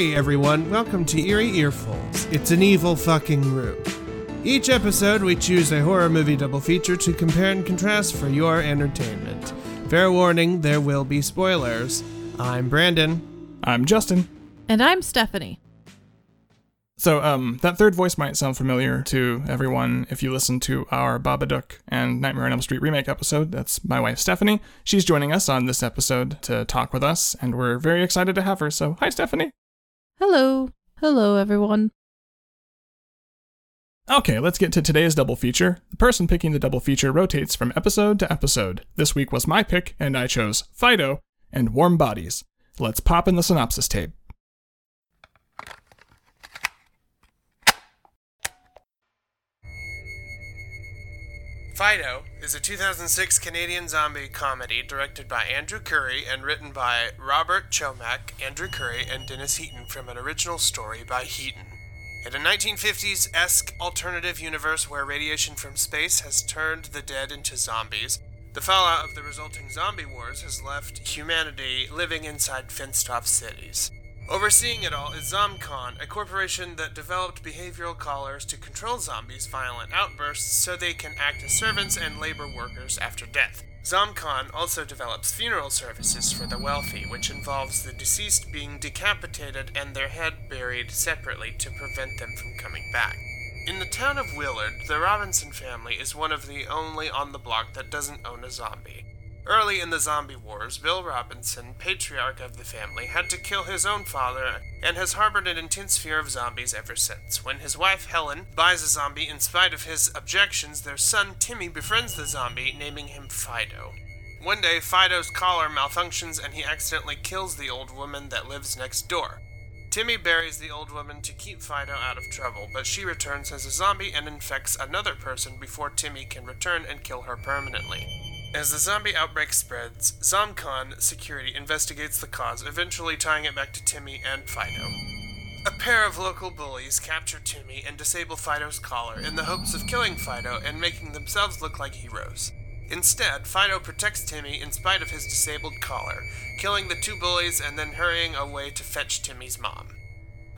Hey everyone, welcome to Eerie Earfuls. It's an evil fucking room. Each episode, we choose a horror movie double feature to compare and contrast for your entertainment. Fair warning, there will be spoilers. I'm Brandon. I'm Justin. And I'm Stephanie. So, um, that third voice might sound familiar to everyone if you listen to our Babadook and Nightmare on Elm Street remake episode. That's my wife, Stephanie. She's joining us on this episode to talk with us, and we're very excited to have her. So, hi, Stephanie. Hello. Hello, everyone. Okay, let's get to today's double feature. The person picking the double feature rotates from episode to episode. This week was my pick, and I chose Fido and Warm Bodies. Let's pop in the synopsis tape. Fido is a 2006 Canadian zombie comedy directed by Andrew Currie and written by Robert Chomiak, Andrew Currie, and Dennis Heaton from an original story by Heaton. In a 1950s esque alternative universe where radiation from space has turned the dead into zombies, the fallout of the resulting zombie wars has left humanity living inside fenced off cities. Overseeing it all is ZomCon, a corporation that developed behavioral collars to control zombies' violent outbursts so they can act as servants and labor workers after death. ZomCon also develops funeral services for the wealthy, which involves the deceased being decapitated and their head buried separately to prevent them from coming back. In the town of Willard, the Robinson family is one of the only on the block that doesn't own a zombie. Early in the zombie wars, Bill Robinson, patriarch of the family, had to kill his own father and has harbored an intense fear of zombies ever since. When his wife Helen buys a zombie in spite of his objections, their son Timmy befriends the zombie, naming him Fido. One day, Fido's collar malfunctions and he accidentally kills the old woman that lives next door. Timmy buries the old woman to keep Fido out of trouble, but she returns as a zombie and infects another person before Timmy can return and kill her permanently. As the zombie outbreak spreads, ZomCon security investigates the cause, eventually tying it back to Timmy and Fido. A pair of local bullies capture Timmy and disable Fido's collar in the hopes of killing Fido and making themselves look like heroes. Instead, Fido protects Timmy in spite of his disabled collar, killing the two bullies and then hurrying away to fetch Timmy's mom.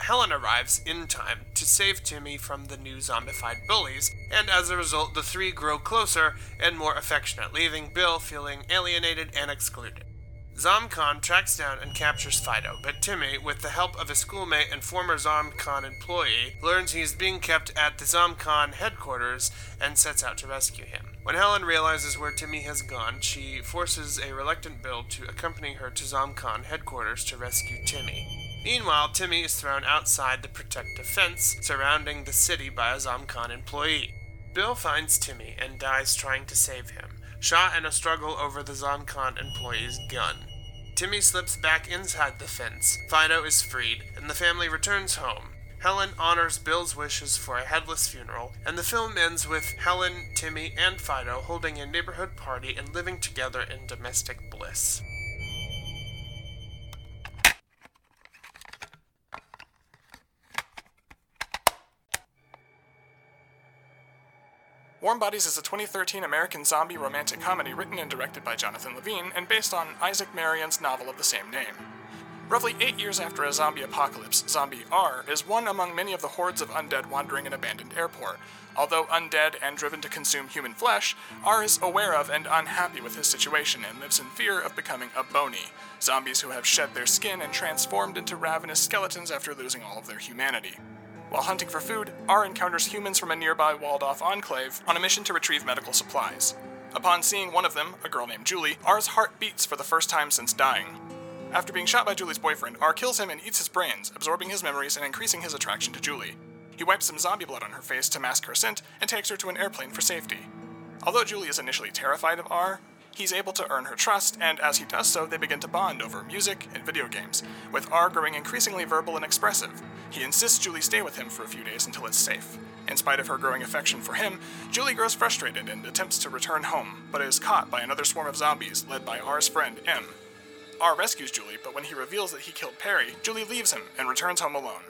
Helen arrives in time to save Timmy from the new zombified bullies, and as a result, the three grow closer and more affectionate, leaving Bill feeling alienated and excluded. ZomCon tracks down and captures Fido, but Timmy, with the help of a schoolmate and former ZomCon employee, learns he's being kept at the ZomCon headquarters and sets out to rescue him. When Helen realizes where Timmy has gone, she forces a reluctant Bill to accompany her to ZomCon headquarters to rescue Timmy. Meanwhile, Timmy is thrown outside the protective fence surrounding the city by a ZomCon employee. Bill finds Timmy and dies trying to save him, shot in a struggle over the ZomCon employee's gun. Timmy slips back inside the fence, Fido is freed, and the family returns home. Helen honors Bill's wishes for a headless funeral, and the film ends with Helen, Timmy, and Fido holding a neighborhood party and living together in domestic bliss. Warm Bodies is a 2013 American zombie romantic comedy written and directed by Jonathan Levine and based on Isaac Marion's novel of the same name. Roughly eight years after a zombie apocalypse, Zombie R is one among many of the hordes of undead wandering an abandoned airport. Although undead and driven to consume human flesh, R is aware of and unhappy with his situation and lives in fear of becoming a bony, zombies who have shed their skin and transformed into ravenous skeletons after losing all of their humanity. While hunting for food, R encounters humans from a nearby walled off enclave on a mission to retrieve medical supplies. Upon seeing one of them, a girl named Julie, R's heart beats for the first time since dying. After being shot by Julie's boyfriend, R kills him and eats his brains, absorbing his memories and increasing his attraction to Julie. He wipes some zombie blood on her face to mask her scent and takes her to an airplane for safety. Although Julie is initially terrified of R, he's able to earn her trust, and as he does so, they begin to bond over music and video games, with R growing increasingly verbal and expressive. He insists Julie stay with him for a few days until it's safe. In spite of her growing affection for him, Julie grows frustrated and attempts to return home, but is caught by another swarm of zombies led by R's friend, M. R rescues Julie, but when he reveals that he killed Perry, Julie leaves him and returns home alone.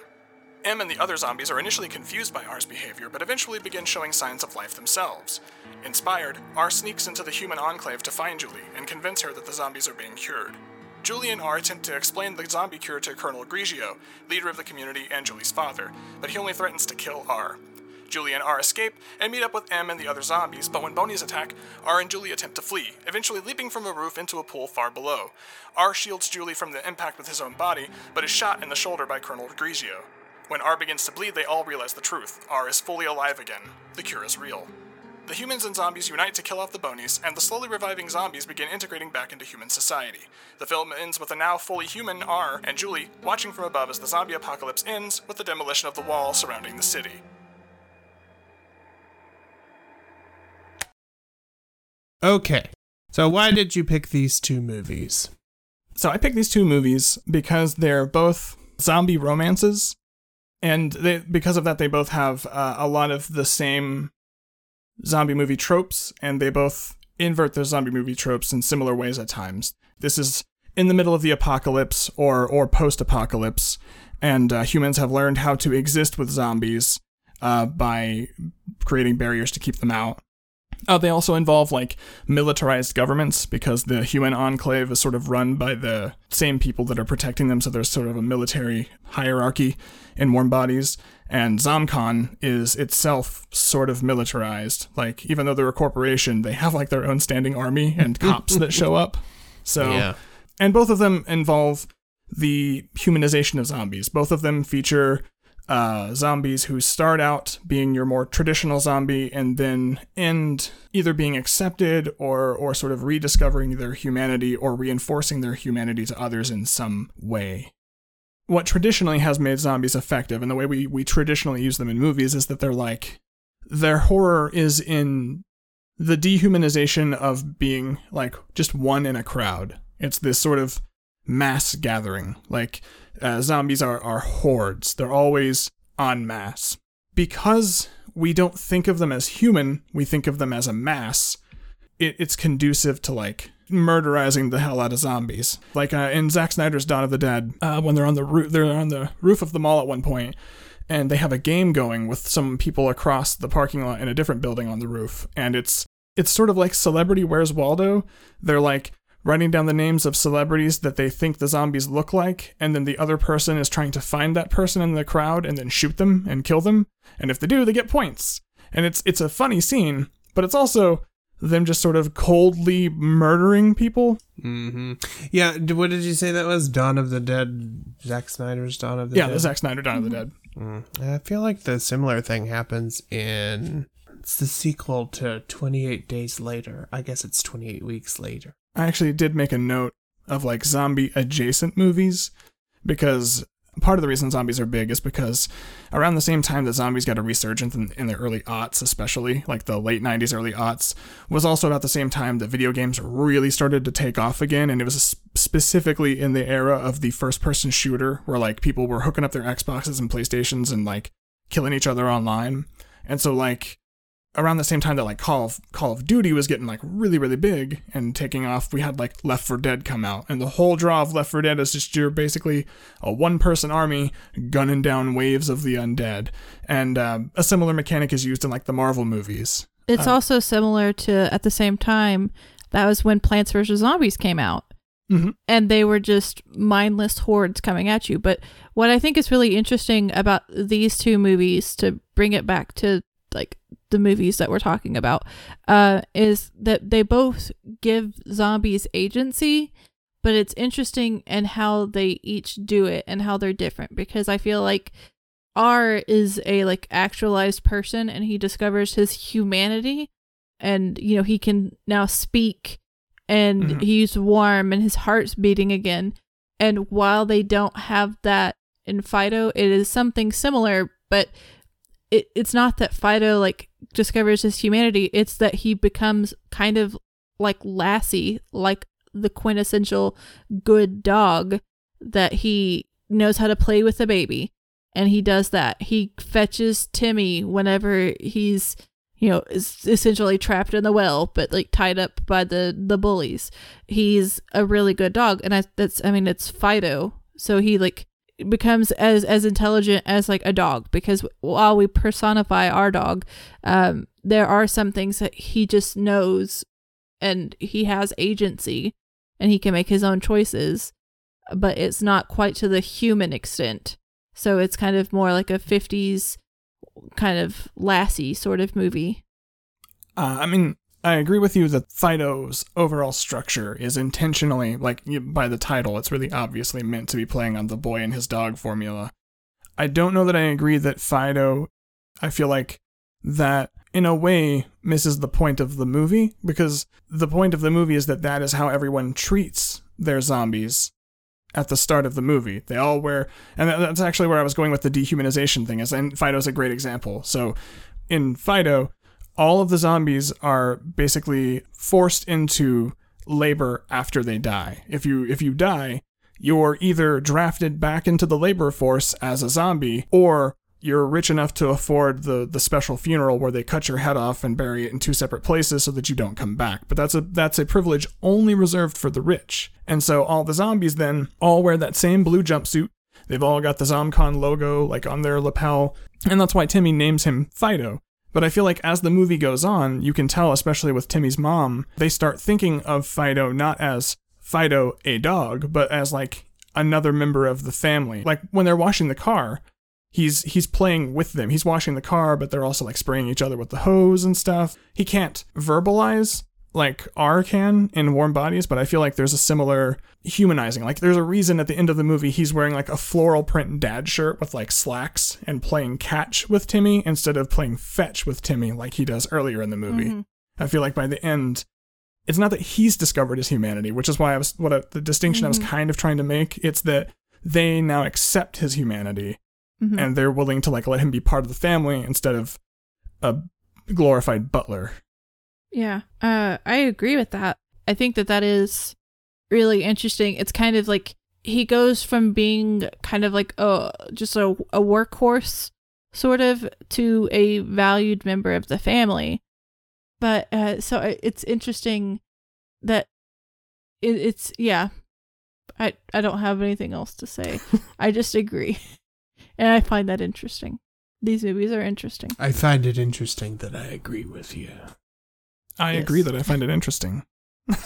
M and the other zombies are initially confused by R's behavior, but eventually begin showing signs of life themselves. Inspired, R sneaks into the human enclave to find Julie and convince her that the zombies are being cured. Julie and R attempt to explain the zombie cure to Colonel Grigio, leader of the community and Julie's father, but he only threatens to kill R. Julie and R escape and meet up with M and the other zombies, but when Bonies attack, R and Julie attempt to flee, eventually leaping from a roof into a pool far below. R shields Julie from the impact with his own body, but is shot in the shoulder by Colonel Grigio. When R begins to bleed, they all realize the truth. R is fully alive again. The cure is real. The humans and zombies unite to kill off the Bonies, and the slowly reviving zombies begin integrating back into human society. The film ends with a now fully human R and Julie watching from above as the zombie apocalypse ends with the demolition of the wall surrounding the city. Okay. So why did you pick these two movies? So I picked these two movies because they're both zombie romances, and they, because of that, they both have uh, a lot of the same zombie movie tropes, and they both invert those zombie movie tropes in similar ways at times. This is in the middle of the apocalypse or or post apocalypse, and uh, humans have learned how to exist with zombies uh, by creating barriers to keep them out. Uh, they also involve like militarized governments because the human enclave is sort of run by the same people that are protecting them. So there's sort of a military hierarchy in Warm Bodies. And ZomCon is itself sort of militarized. Like, even though they're a corporation, they have like their own standing army and cops that show up. So, Yeah. and both of them involve the humanization of zombies. Both of them feature uh, zombies who start out being your more traditional zombie and then end either being accepted or or sort of rediscovering their humanity or reinforcing their humanity to others in some way. What traditionally has made zombies effective and the way we, we traditionally use them in movies is that they're like their horror is in the dehumanization of being like just one in a crowd. It's this sort of mass gathering. Like uh, zombies are, are hordes. They're always en masse. Because we don't think of them as human, we think of them as a mass. It, it's conducive to like murderizing the hell out of zombies. Like uh, in Zack Snyder's Dawn of the Dead, uh, when they're on the roof, they're on the roof of the mall at one point, and they have a game going with some people across the parking lot in a different building on the roof, and it's it's sort of like Celebrity Where's Waldo. They're like writing down the names of celebrities that they think the zombies look like, and then the other person is trying to find that person in the crowd and then shoot them and kill them. And if they do, they get points. And it's it's a funny scene, but it's also them just sort of coldly murdering people. Mm-hmm. Yeah. What did you say that was? Dawn of the Dead. Zack Snyder's Dawn of the yeah, Dead. the Zack Snyder Dawn of the Dead. Mm. I feel like the similar thing happens in. It's the sequel to 28 Days Later. I guess it's 28 weeks later. I actually did make a note of like zombie adjacent movies because part of the reason zombies are big is because around the same time that zombies got a resurgence in, in the early aughts, especially like the late 90s, early aughts, was also about the same time that video games really started to take off again. And it was specifically in the era of the first person shooter where like people were hooking up their Xboxes and PlayStations and like killing each other online. And so like around the same time that like Call of Call of Duty was getting like really really big and taking off, we had like Left 4 Dead come out, and the whole draw of Left 4 Dead is just you're basically a one person army gunning down waves of the undead, and um, a similar mechanic is used in like the Marvel movies. It's Uh, also similar to at the same time that was when Plants vs Zombies came out. Mhm. And they were just mindless hordes coming at you. But what I think is really interesting about these two movies, to bring it back to like the movies that we're talking about, uh, is that they both give zombies agency, but it's interesting in how they each do it and how they're different because I feel like R is a like actualized person and he discovers his humanity and you know he can now speak and Mhm. he's warm and his heart's beating again and while they don't have that in Fido it is something similar but it, it's not that Fido like discovers his humanity it's that he becomes kind of like Lassie like the quintessential good dog that he knows how to play with a baby and he does that. He fetches Timmy whenever he's, you know, is essentially trapped in the well, but like tied up by the the bullies. He's a really good dog, and I that's I mean it's Fido, so he like becomes as as intelligent as like a dog because while we personify our dog, um, there are some things that he just knows, and he has agency. and he can make his own choices, but it's not quite to the human extent. So it's kind of more like a 50s kind of Lassie sort of movie. Uh, I mean, I agree with you that Fido's overall structure is intentionally, like by the title, it's really obviously meant to be playing on the boy and his dog formula. I don't know that I agree that Fido, I feel like that in a way misses the point of the movie because the point of the movie is that that is how everyone treats their zombies at the start of the movie. They all wear, and that's actually where I was going with the dehumanization thing. Is and Fido's a great example. So in Fido, all of the zombies are basically forced into labor after they die. If you if you die, you're either drafted back into the labor force as a zombie or you're rich enough to afford the the special funeral where they cut your head off and bury it in two separate places so that you don't come back. But that's a that's a privilege only reserved for the rich. And so all the zombies then all wear that same blue jumpsuit. They've all got the ZomCon logo like on their lapel, and that's why Timmy names him Fido. But I feel like as the movie goes on, you can tell, especially with Timmy's mom, they start thinking of Fido not as Fido a dog, but as like another member of the family. Like when they're washing the car, he's he's playing with them. He's washing the car, but they're also like spraying each other with the hose and stuff. He can't verbalize like R can in Warm Bodies, but I feel like there's a similar humanizing. Like there's a reason at the end of the movie he's wearing like a floral print dad shirt with like slacks and playing catch with Timmy instead of playing fetch with Timmy like he does earlier in the movie. Mm-hmm. I feel like by the end it's not that he's discovered his humanity, which is why I was what I, the distinction mm-hmm. I was mm-hmm. kind of trying to make. It's that they now accept his humanity mm-hmm. and they're willing to like let him be part of the family instead of a glorified butler. Yeah, uh, I agree with that. I think that that is really interesting. It's kind of like he goes from being kind of like a just a, a workhorse sort of to a valued member of the family. But uh, so it's interesting that it, it's yeah. I I don't have anything else to say. I just agree. And I find that interesting. These movies are interesting. I find it interesting that I agree with you. I yes. agree that I find it interesting.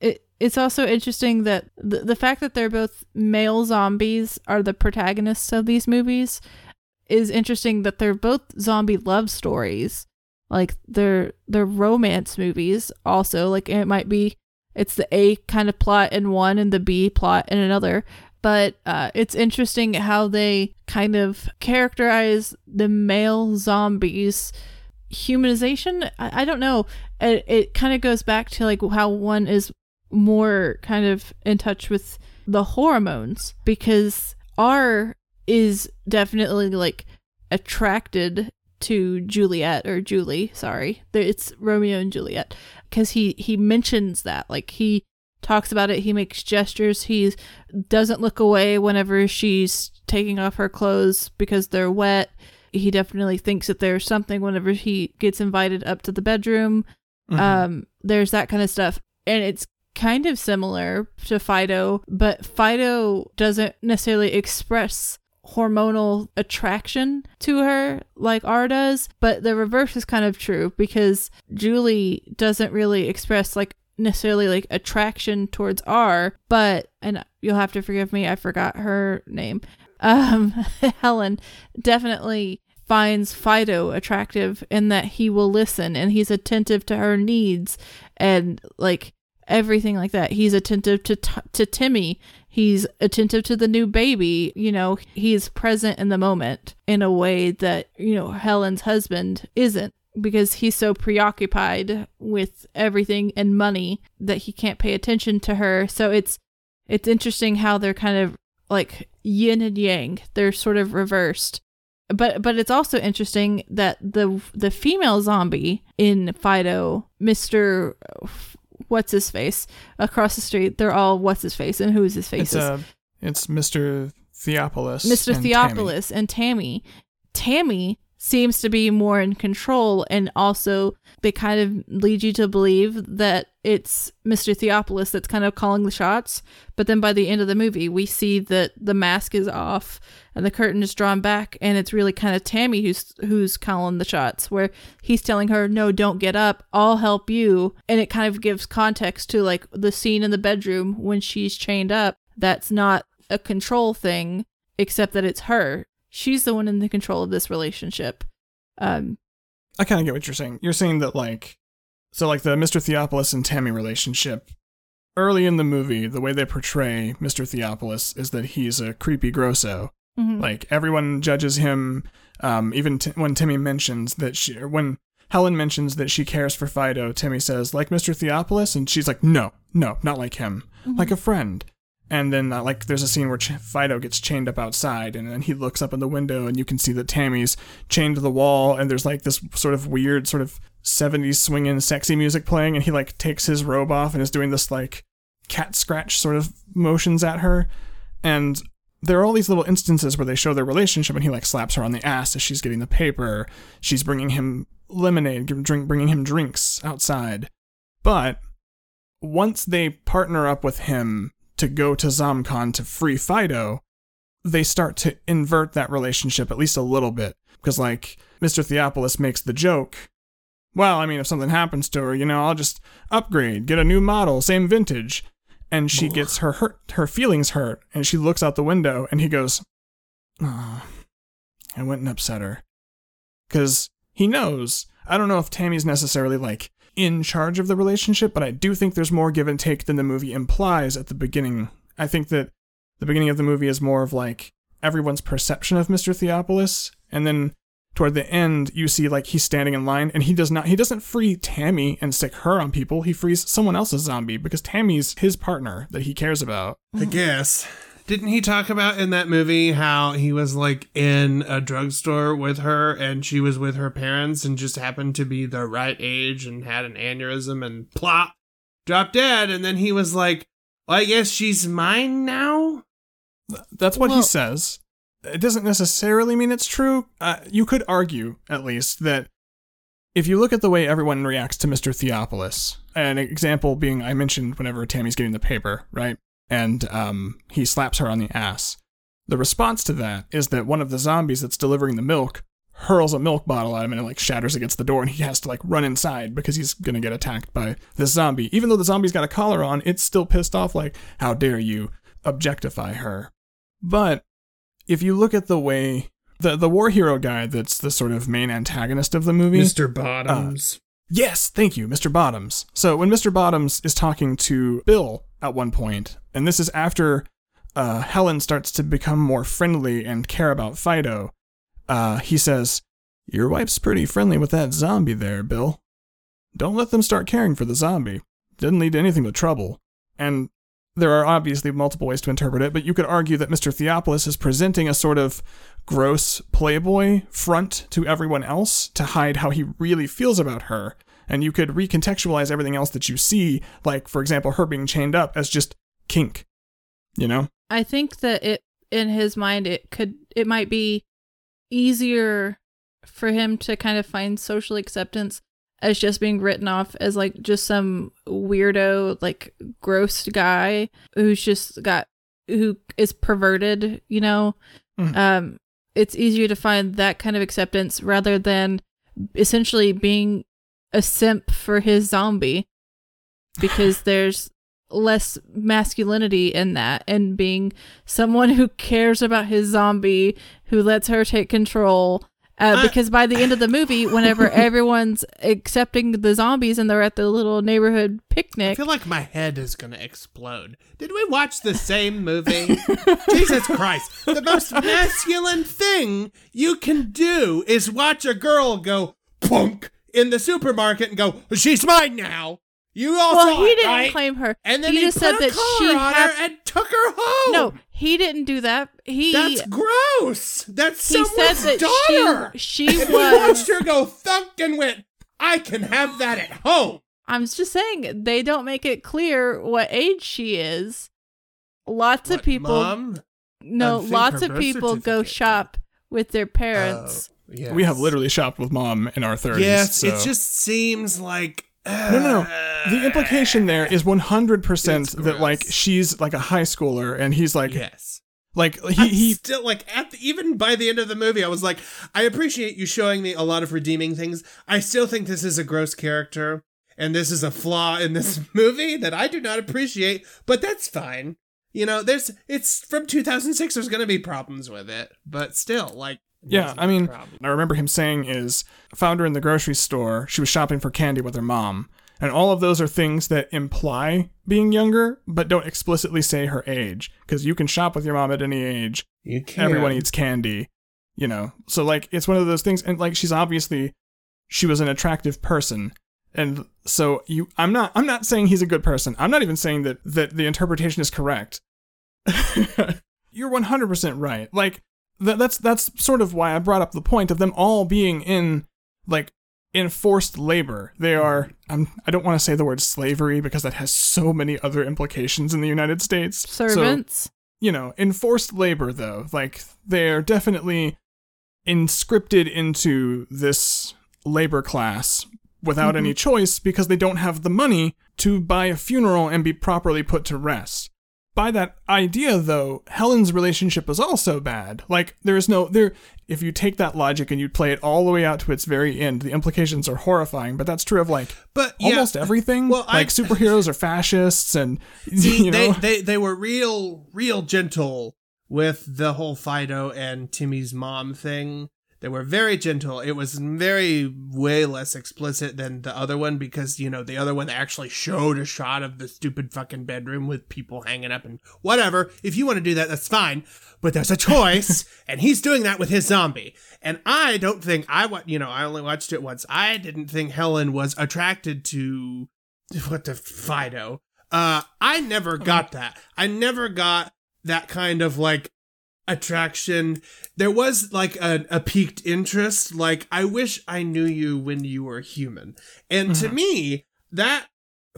it it's also interesting that the, the fact that they're both male zombies are the protagonists of these movies is interesting that they're both zombie love stories. Like they're they're romance movies also. Like it might be it's the A kind of plot in one and the B plot in another, but uh, it's interesting how they kind of characterize the male zombies humanization i, I don't know it, it kind of goes back to like how one is more kind of in touch with the hormones because r is definitely like attracted to Juliet or Julie, sorry. It's Romeo and Juliet because he he mentions that like he talks about it. He makes gestures. He doesn't look away whenever she's taking off her clothes because they're wet. He definitely thinks that there's something whenever he gets invited up to the bedroom. Mm-hmm. Um, there's that kind of stuff. And it's kind of similar to Fido, but Fido doesn't necessarily express hormonal attraction to her like R does, but the reverse is kind of true because Julie doesn't really express like necessarily like attraction towards R, but and you'll have to forgive me, I forgot her name. Um Helen definitely finds Fido attractive and that he will listen and he's attentive to her needs and like everything like that. He's attentive to t- to Timmy. He's attentive to the new baby. You know, he's present in the moment in a way that, you know, Helen's husband isn't because he's so preoccupied with everything and money that he can't pay attention to her. So it's it's interesting how they're kind of like yin and yang. They're sort of reversed. But but it's also interesting that the the female zombie in Fido, Mr. What's his face across the street? They're all what's his face and who's his face? It's, uh, it's Mr. Theopolis. Mr. And Theopolis Tammy. and Tammy. Tammy seems to be more in control and also they kind of lead you to believe that it's Mr. Theopolis that's kind of calling the shots. But then by the end of the movie, we see that the mask is off and the curtain is drawn back and it's really kind of Tammy who's who's calling the shots where he's telling her, "No, don't get up. I'll help you." And it kind of gives context to like the scene in the bedroom when she's chained up. That's not a control thing except that it's her she's the one in the control of this relationship. Um, I kind of get what you're saying. You're saying that like, so like the Mr. Theopolis and Tammy relationship. Early in the movie, the way they portray Mr. Theopolis is that he's a creepy grosso. Mm-hmm. Like everyone judges him. Um, even t- when Timmy mentions that she, when Helen mentions that she cares for Fido, Timmy says like Mr. Theopolis, and she's like, no, no, not like him, mm-hmm. like a friend. And then, uh, like, there's a scene where Ch- Fido gets chained up outside, and then he looks up in the window, and you can see that Tammy's chained to the wall, and there's like this sort of weird, sort of 70s swinging, sexy music playing, and he like takes his robe off and is doing this like cat scratch sort of motions at her. And there are all these little instances where they show their relationship, and he like slaps her on the ass as she's getting the paper. She's bringing him lemonade, drink, bringing him drinks outside. But once they partner up with him to go to ZomCon to free Fido, they start to invert that relationship at least a little bit. Because, like, Mr. Theopolis makes the joke, well, I mean, if something happens to her, you know, I'll just upgrade, get a new model, same vintage. And she gets her hurt, her feelings hurt, and she looks out the window, and he goes, oh, I went and upset her. Because he knows. I don't know if Tammy's necessarily like in charge of the relationship, but I do think there's more give and take than the movie implies at the beginning. I think that the beginning of the movie is more of like everyone's perception of Mr. Theopolis, and then toward the end you see like he's standing in line and he does not he doesn't free Tammy and stick her on people. He frees someone else's zombie because Tammy's his partner that he cares about. I guess. Didn't he talk about in that movie how he was like in a drugstore with her and she was with her parents and just happened to be the right age and had an aneurysm and plop, dropped dead. And then he was like, well, I guess she's mine now? That's what well, he says. It doesn't necessarily mean it's true. Uh, you could argue, at least, that if you look at the way everyone reacts to Mr. Theopolis, an example being I mentioned whenever Tammy's getting the paper, right? And um, he slaps her on the ass. The response to that is that one of the zombies that's delivering the milk hurls a milk bottle at him and it like shatters against the door and he has to like run inside because he's gonna get attacked by this zombie. Even though the zombie's got a collar on, it's still pissed off like, how dare you objectify her. But if you look at the way the the war hero guy that's the sort of main antagonist of the movie, Mr. Bottoms. Uh, yes, thank you, Mr. Bottoms. So when Mr. Bottoms is talking to Bill at one point, and this is after uh, Helen starts to become more friendly and care about Fido. Uh, he says, Your wife's pretty friendly with that zombie there, Bill. Don't let them start caring for the zombie. Didn't lead to anything but trouble. And there are obviously multiple ways to interpret it, but you could argue that Mr. Theopolis is presenting a sort of gross playboy front to everyone else to hide how he really feels about her and you could recontextualize everything else that you see, like, for example, her being chained up as just kink, you know? I think that it, in his mind, it could, it might be easier for him to kind of find social acceptance as just being written off as like just some weirdo, like gross guy who's just got, who is perverted, you know? Mm-hmm. Um, it's easier to find that kind of acceptance rather than essentially being a simp for his zombie because there's less masculinity in that and being someone who cares about his zombie who lets her take control. Uh, because by the end of the movie whenever everyone's accepting the zombies and they're at the little neighborhood picnic i feel like my head is gonna explode. Did we watch the same movie? Jesus christ. The most masculine thing you can do is watch a girl go punk in the supermarket and go, "She's mine now." You all well, he it, didn't right? claim her. And then he, he just put said a that collar she on had her and took her home. No, he didn't do that. He That's gross. That's he someone's said that daughter. She, she and was. He watched her go thunk and went. I can have that at home. I'm just saying they don't make it clear what age she is. Lots what, of people. Mom? No, lots of people go shop with their parents oh, Yes. We have literally shopped with mom in our 30s. Yes, so- it just seems like No, no, no. The implication there is 100% that like she's like a high schooler and he's like yes. like he I'm he still like at the, even by the end of the movie, I was like, I appreciate you showing me a lot of redeeming things. I still think this is a gross character, and this is a flaw in this movie that I do not appreciate. But that's fine. You know, there's it's from 2006. There's gonna be problems with it, but still, like, Yeah, I mean, problem. I remember him saying is found her in the grocery store. She was shopping for candy with her mom. And all of those are things that imply being younger, but don't explicitly say her age. Because you can shop with your mom at any age. you can Everyone eats candy, you know? So, like, it's one of those things. And, like, she's obviously, she was an attractive person. And so you, I'm not, I'm not saying he's a good person. I'm not even saying that, that the interpretation is correct. You're 100% right. Like, that, that's that's sort of why I brought up the point of them all being in like enforced labor. They are I'm I don't want to say the word slavery because that has so many other implications in the United States. So, Servants. you know, enforced labor though, like they're definitely inscripted into this labor class without mm-hmm. any choice because they don't have the money to buy a funeral and be properly put to rest. By that idea though, Helen's relationship is also bad. Like there is no there if you take that logic and you play it all the way out to its very end, the implications are horrifying, but that's true of like but yeah, almost everything. Well, I- like superheroes are fascists and See, you know they, they they were real real gentle with the whole Fido and Timmy's mom thing. They were very gentle. It was very way less explicit than the other one because you know the other one actually showed a shot of the stupid fucking bedroom with people hanging up and whatever. If you want to do that, that's fine. But there's a choice, and he's doing that with his zombie. And I don't think I wa- you know I only watched it once. I didn't think Helen was attracted to what the Fido. Uh, I never got that. I never got that kind of like attraction. There was like a, a piqued interest. Like, I wish I knew you when you were human. And to Mhm. me, that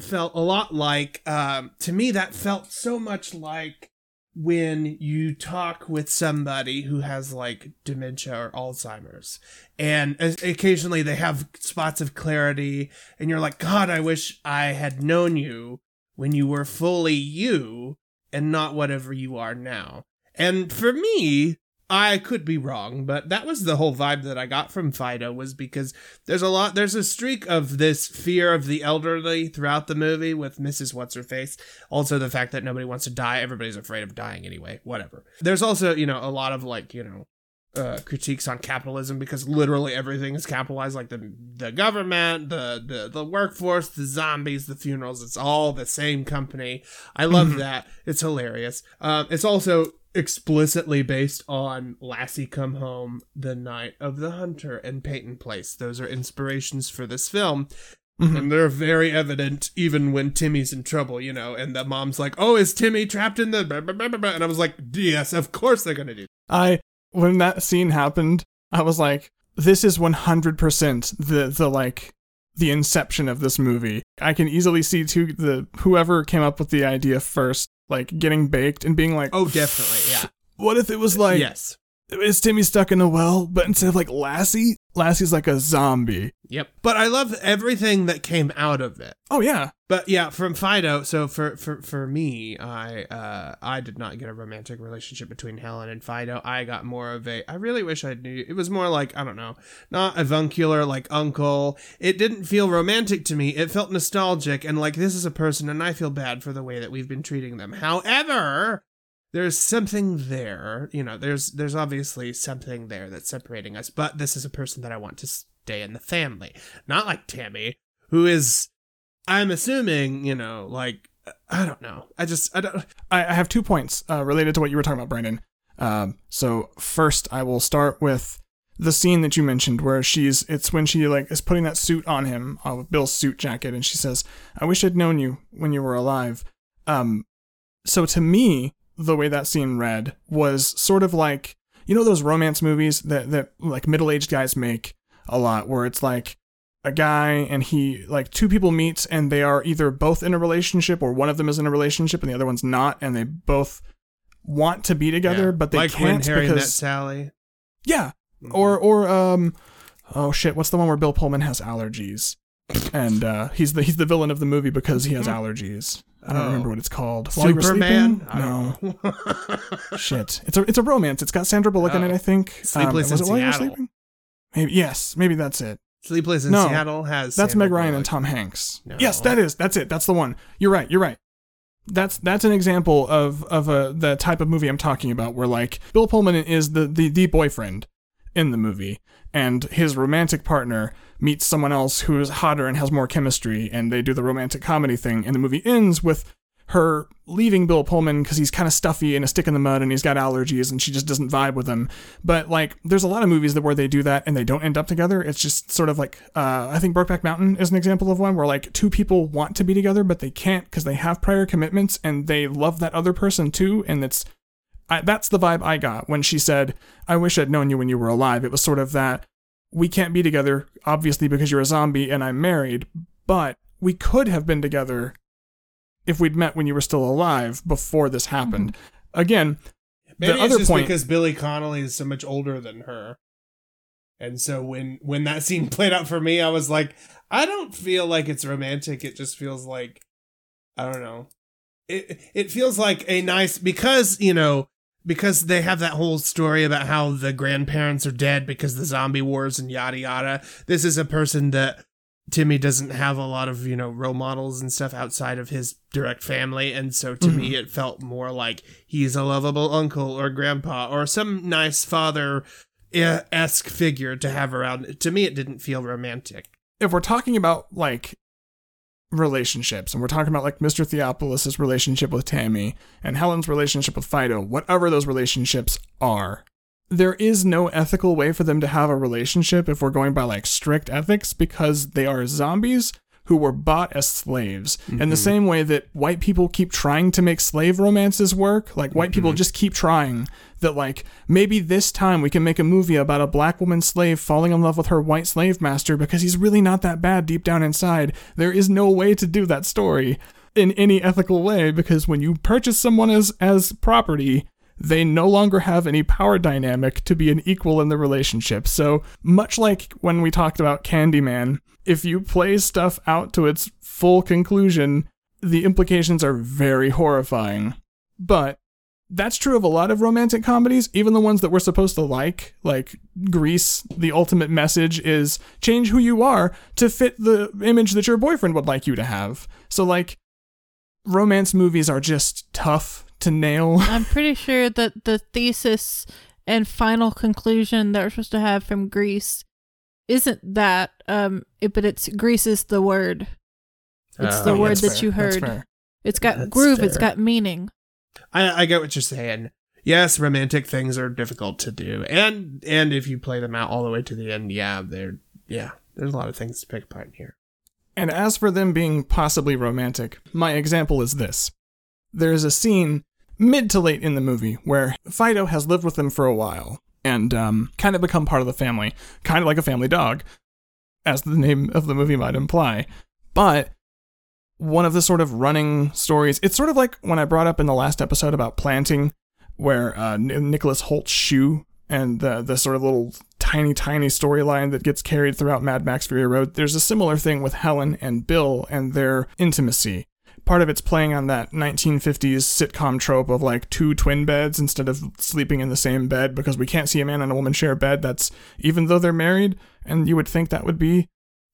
felt a lot like, um, to me, that felt so much like when you talk with somebody who has like dementia or Alzheimer's and occasionally they have spots of clarity and you're like, God, I wish I had known you when you were fully you and not whatever you are now. And for me, I could be wrong, but that was the whole vibe that I got from Fido was because there's a lot there's a streak of this fear of the elderly throughout the movie with Mrs. What's Her Face. Also the fact that nobody wants to die, everybody's afraid of dying anyway, whatever. There's also, you know, a lot of like, you know, uh, critiques on capitalism because literally everything is capitalized, like the the government, the the the workforce, the zombies, the funerals. It's all the same company. I love Mhm. that. It's hilarious. Um, it's also explicitly based on Lassie Come Home, The Night of the Hunter, and Peyton Place. Those are inspirations for this film. Mhm. And they're very evident even when Timmy's in trouble, you know, and the mom's like, Oh, is Timmy trapped in the blah, blah, blah, blah, blah?" and I was like, Yes, of course they're gonna do I when that scene happened, I was like, this is 100% the the like the inception of this movie. I can easily see to the whoever came up with the idea first like getting baked and being like, Oh, definitely, yeah. what if it was like yes. is Timmy stuck in a well, but instead of like Lassie, Lassie's like a zombie. Yep. But I love everything that came out of it. Oh yeah. But yeah, from Fido, so for for for me, I uh I did not get a romantic relationship between Helen and Fido. I got more of a I really wish I knew it was more like, I don't know, not avuncular like uncle. It didn't feel romantic to me. It felt nostalgic and like this is a person and I feel bad for the way that we've been treating them. However, there's something there, you know, there's there's obviously something there that's separating us, but this is a person that I want to stay in the family. Not like Tammy, who is I'm assuming, you know, like I don't know. I just I don't I, I have two points uh, related to what you were talking about, Brandon. Um, so first, I will start with the scene that you mentioned, where she's it's when she like is putting that suit on him, uh, Bill's suit jacket, and she says, "I wish I'd known you when you were alive." Um, so to me, the way that scene read was sort of like you know those romance movies that that like middle aged guys make a lot, where it's like a guy and he like two people meet and they are either both in a relationship or one of them is in a relationship and the other one's not and they both want to be together Yeah. but they like can't when Harry met because Sally. yeah Or or um, oh shit, what's the one where Bill Pullman has allergies, and uh, he's the he's the villain of the movie because he has allergies. I don't Oh. remember what it's called. While Superman? No, shit. It's a it's a romance. It's got Sandra Bullock in it, Oh. I think. Sleepless um, was in it While You Were Seattle. Sleeping? Maybe yes, maybe that's it. Sleepless in No, Seattle has That's Sandra Meg Ryan and Tom Hanks. No. Yes, that is. That's it. That's the one. You're right. You're right. That's that's an example of of a the type of movie I'm talking about, where like Bill Pullman is the the, the boyfriend in the movie, and his romantic partner meets someone else who is hotter and has more chemistry, and they do the romantic comedy thing, and the movie ends with her leaving Bill Pullman because he's kind of stuffy and a stick in the mud and he's got allergies and she just doesn't vibe with him. But like, there's a lot of movies that where they do that and they don't end up together. It's just sort of like, uh, I think Brokeback Mountain is an example of one where like two people want to be together but they can't because they have prior commitments and they love that other person too. And it's I, that's the vibe I got when she said, "I wish I'd known you when you were alive." It was sort of that we can't be together, obviously because you're a zombie and I'm married, but we could have been together if we'd met when you were still alive before this happened. Mm-hmm. Again, Maybe the it's other just point. because Billy Connolly is so much older than her. And so when when that scene played out for me, I was like, I don't feel like it's romantic. It just feels like I don't know. It it feels like a nice because, you know, because they have that whole story about how the grandparents are dead because the zombie wars and yada yada. This is a person that Timmy doesn't have a lot of, you know, role models and stuff outside of his direct family. And so to me, mm-hmm. it felt more like he's a lovable uncle or grandpa or some nice father esque figure to have around. To me, it didn't feel romantic. if we're talking about like relationships and we're talking about like Mr. Theopolis' relationship with Tammy and Helen's relationship with Fido, whatever those relationships are, there is no ethical way for them to have a relationship if we're going by like strict ethics because they are zombies who were bought as slaves. In the mm-hmm. same way that white people keep trying to make slave romances work, like white people mm-hmm. just keep trying that like maybe this time we can make a movie about a black woman slave falling in love with her white slave master because he's really not that bad deep down inside. There is no way to do that story in any ethical way because when you purchase someone as as property, they no longer have any power dynamic to be an equal in the relationship. So, much like when we talked about Candyman, if you play stuff out to its full conclusion, the implications are very horrifying. But that's true of a lot of romantic comedies, even the ones that we're supposed to like, like Grease. The ultimate message is change who you are to fit the image that your boyfriend would like you to have. So, like, romance movies are just tough to nail. I'm pretty sure that the thesis and final conclusion that we're supposed to have from Grease isn't that, um, it, but it's Grease is the word. It's the Oh, word that fair. you heard. It's got That's groove. It's got meaning. I, I get what you're saying. Yes, romantic things are difficult to do, and and if you play them out all the way to the end, yeah, they're yeah, there's a lot of things to pick apart here. And as for them being possibly romantic, my example is this. There is a scene mid to late in the movie where Fido has lived with them for a while and um, kind of become part of the family, kind of like a family dog, as the name of the movie might imply. But one of the sort of running stories, it's sort of like when I brought up in the last episode about planting, where uh, Nicholas Hoult's shoe and the, the sort of little tiny, tiny storyline that gets carried throughout Mad Max Fury Road. There's a similar thing with Helen and Bill and their intimacy. Part of it's playing on that 1950s sitcom trope of like two twin beds instead of sleeping in the same bed because we can't see a man and a woman share a bed. That's even though they're married, and you would think that would be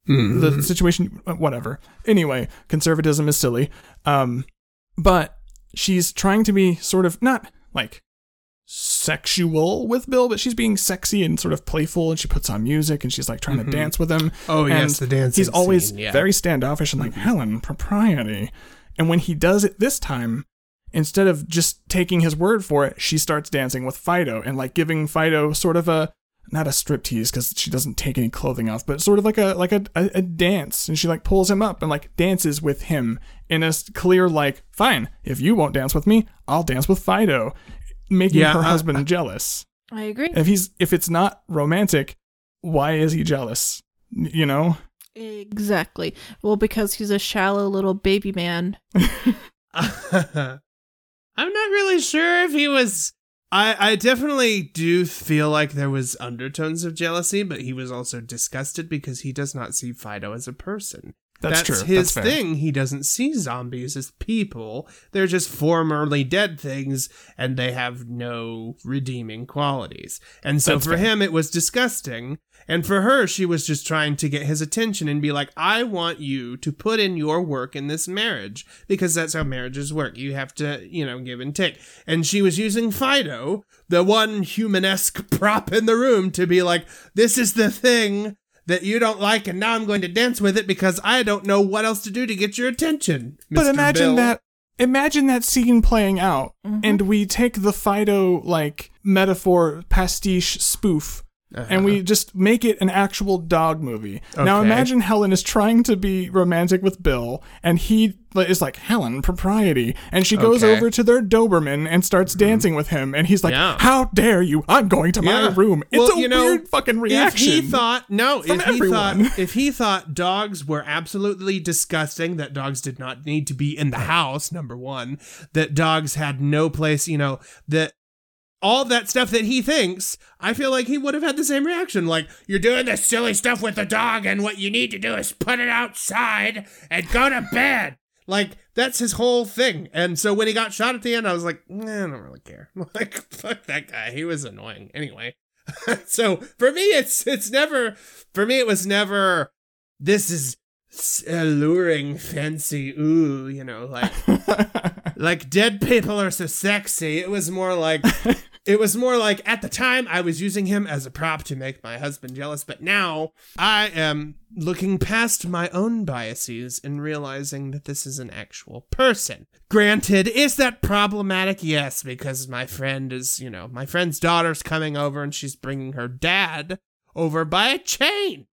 mm-hmm. the situation uh, whatever anyway conservatism is silly um but she's trying to be sort of not like sexual with bill but she's being sexy and sort of playful and she puts on music and she's like trying to mm-hmm. dance with him Oh, and yes, the dance. he's always scene, yeah. very standoffish and like mm-hmm. helen propriety and when he does it this time instead of just taking his word for it she starts dancing with fido and like giving fido sort of a not a striptease because she doesn't take any clothing off, but sort of like a like a, a, a dance, and she like pulls him up and like dances with him in a clear like, fine, if you won't dance with me, I'll dance with Fido, making Yeah, her I- husband jealous. I agree. If he's if it's not romantic, why is he jealous? You know, Exactly. Well, because he's a shallow little baby man. I'm not really sure if he was I, I definitely do feel like there was undertones of jealousy, but he was also disgusted because he does not see Fido as a person. That's true. his That's thing. He doesn't see zombies as people. They're just formerly dead things, and they have no redeeming qualities. And so That's for fair. him, it was disgusting. And for her, she was just trying to get his attention and be like, I want you to put in your work in this marriage because that's how marriages work. You have to, you know, give and take. And she was using Fido, the one humanesque prop in the room, to be like, this is the thing that you don't like, and now I'm going to dance with it because I don't know what else to do to get your attention. Mr. But imagine Bill. that imagine that scene playing out mm-hmm. and we take the Fido like metaphor pastiche spoof and we just make it an actual dog movie. Now imagine Helen is trying to be romantic with Bill and he is like Helen propriety and she goes Okay. Mm-hmm. over to their Doberman and starts dancing with him and he's like Yeah. how dare you I'm going to my room. It's Well, a you know, weird fucking reaction. If he thought no, if he thought if he thought dogs were absolutely disgusting, that dogs did not need to be in the house. Number one, that dogs had no place. You know that all that stuff that he thinks. I feel like he would have had the same reaction. Like you're doing this silly stuff with the dog, and what you need to do is put it outside and go to bed. Like that's his whole thing. And so when he got shot at the end, I was like, nah, I don't really care. Like fuck that guy. He was annoying. Anyway. so for me it's it's never for me it was never this is alluring fancy ooh you know like like dead people are so sexy it was more like it was more like at the time i was using him as a prop to make my husband jealous but now i am looking past my own biases and realizing that this is an actual person. Granted is that problematic? Yes because my friend is you know my friend's daughter's coming over and she's bringing her dad over by a chain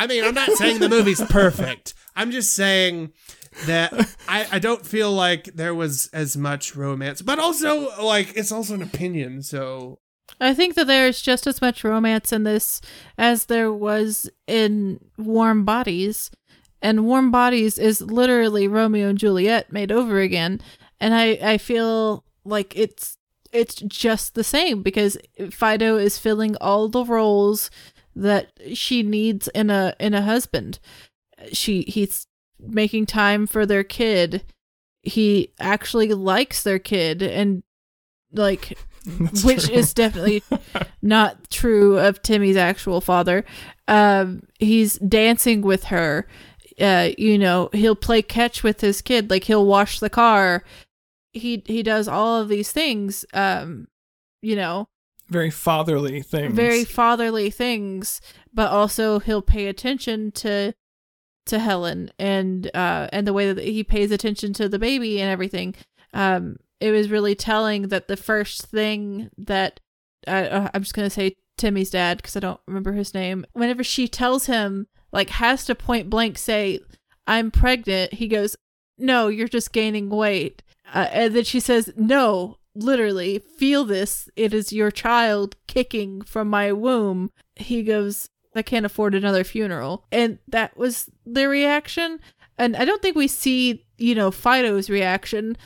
I mean, I'm not saying the movie's perfect. I'm just saying that I, I don't feel like there was as much romance, but also like it's also an opinion. So I think that there's just as much romance in this as there was in Warm Bodies. And Warm Bodies is literally Romeo and Juliet made over again. And I, I feel like it's it's just the same because Fido is filling all the roles that she needs in a in a husband. She he's making time for their kid. He actually likes their kid and like That's which true. is definitely not true of Timmy's actual father. Um, he's dancing with her. Uh, you know, he'll play catch with his kid, like he'll wash the car. He he does all of these things. Um, you know, very fatherly things. very fatherly things, but also he'll pay attention to to Helen and uh and the way that he pays attention to the baby and everything. Um it was really telling that the first thing that uh, I'm just going to say Timmy's dad because I don't remember his name. Whenever she tells him like has to point blank say I'm pregnant, he goes, "No, you're just gaining weight." Uh, and then she says, "No, literally, feel this. It is your child kicking from my womb." He goes, "I can't afford another funeral." And that was their reaction. And I don't think we see, you know, Fido's reaction,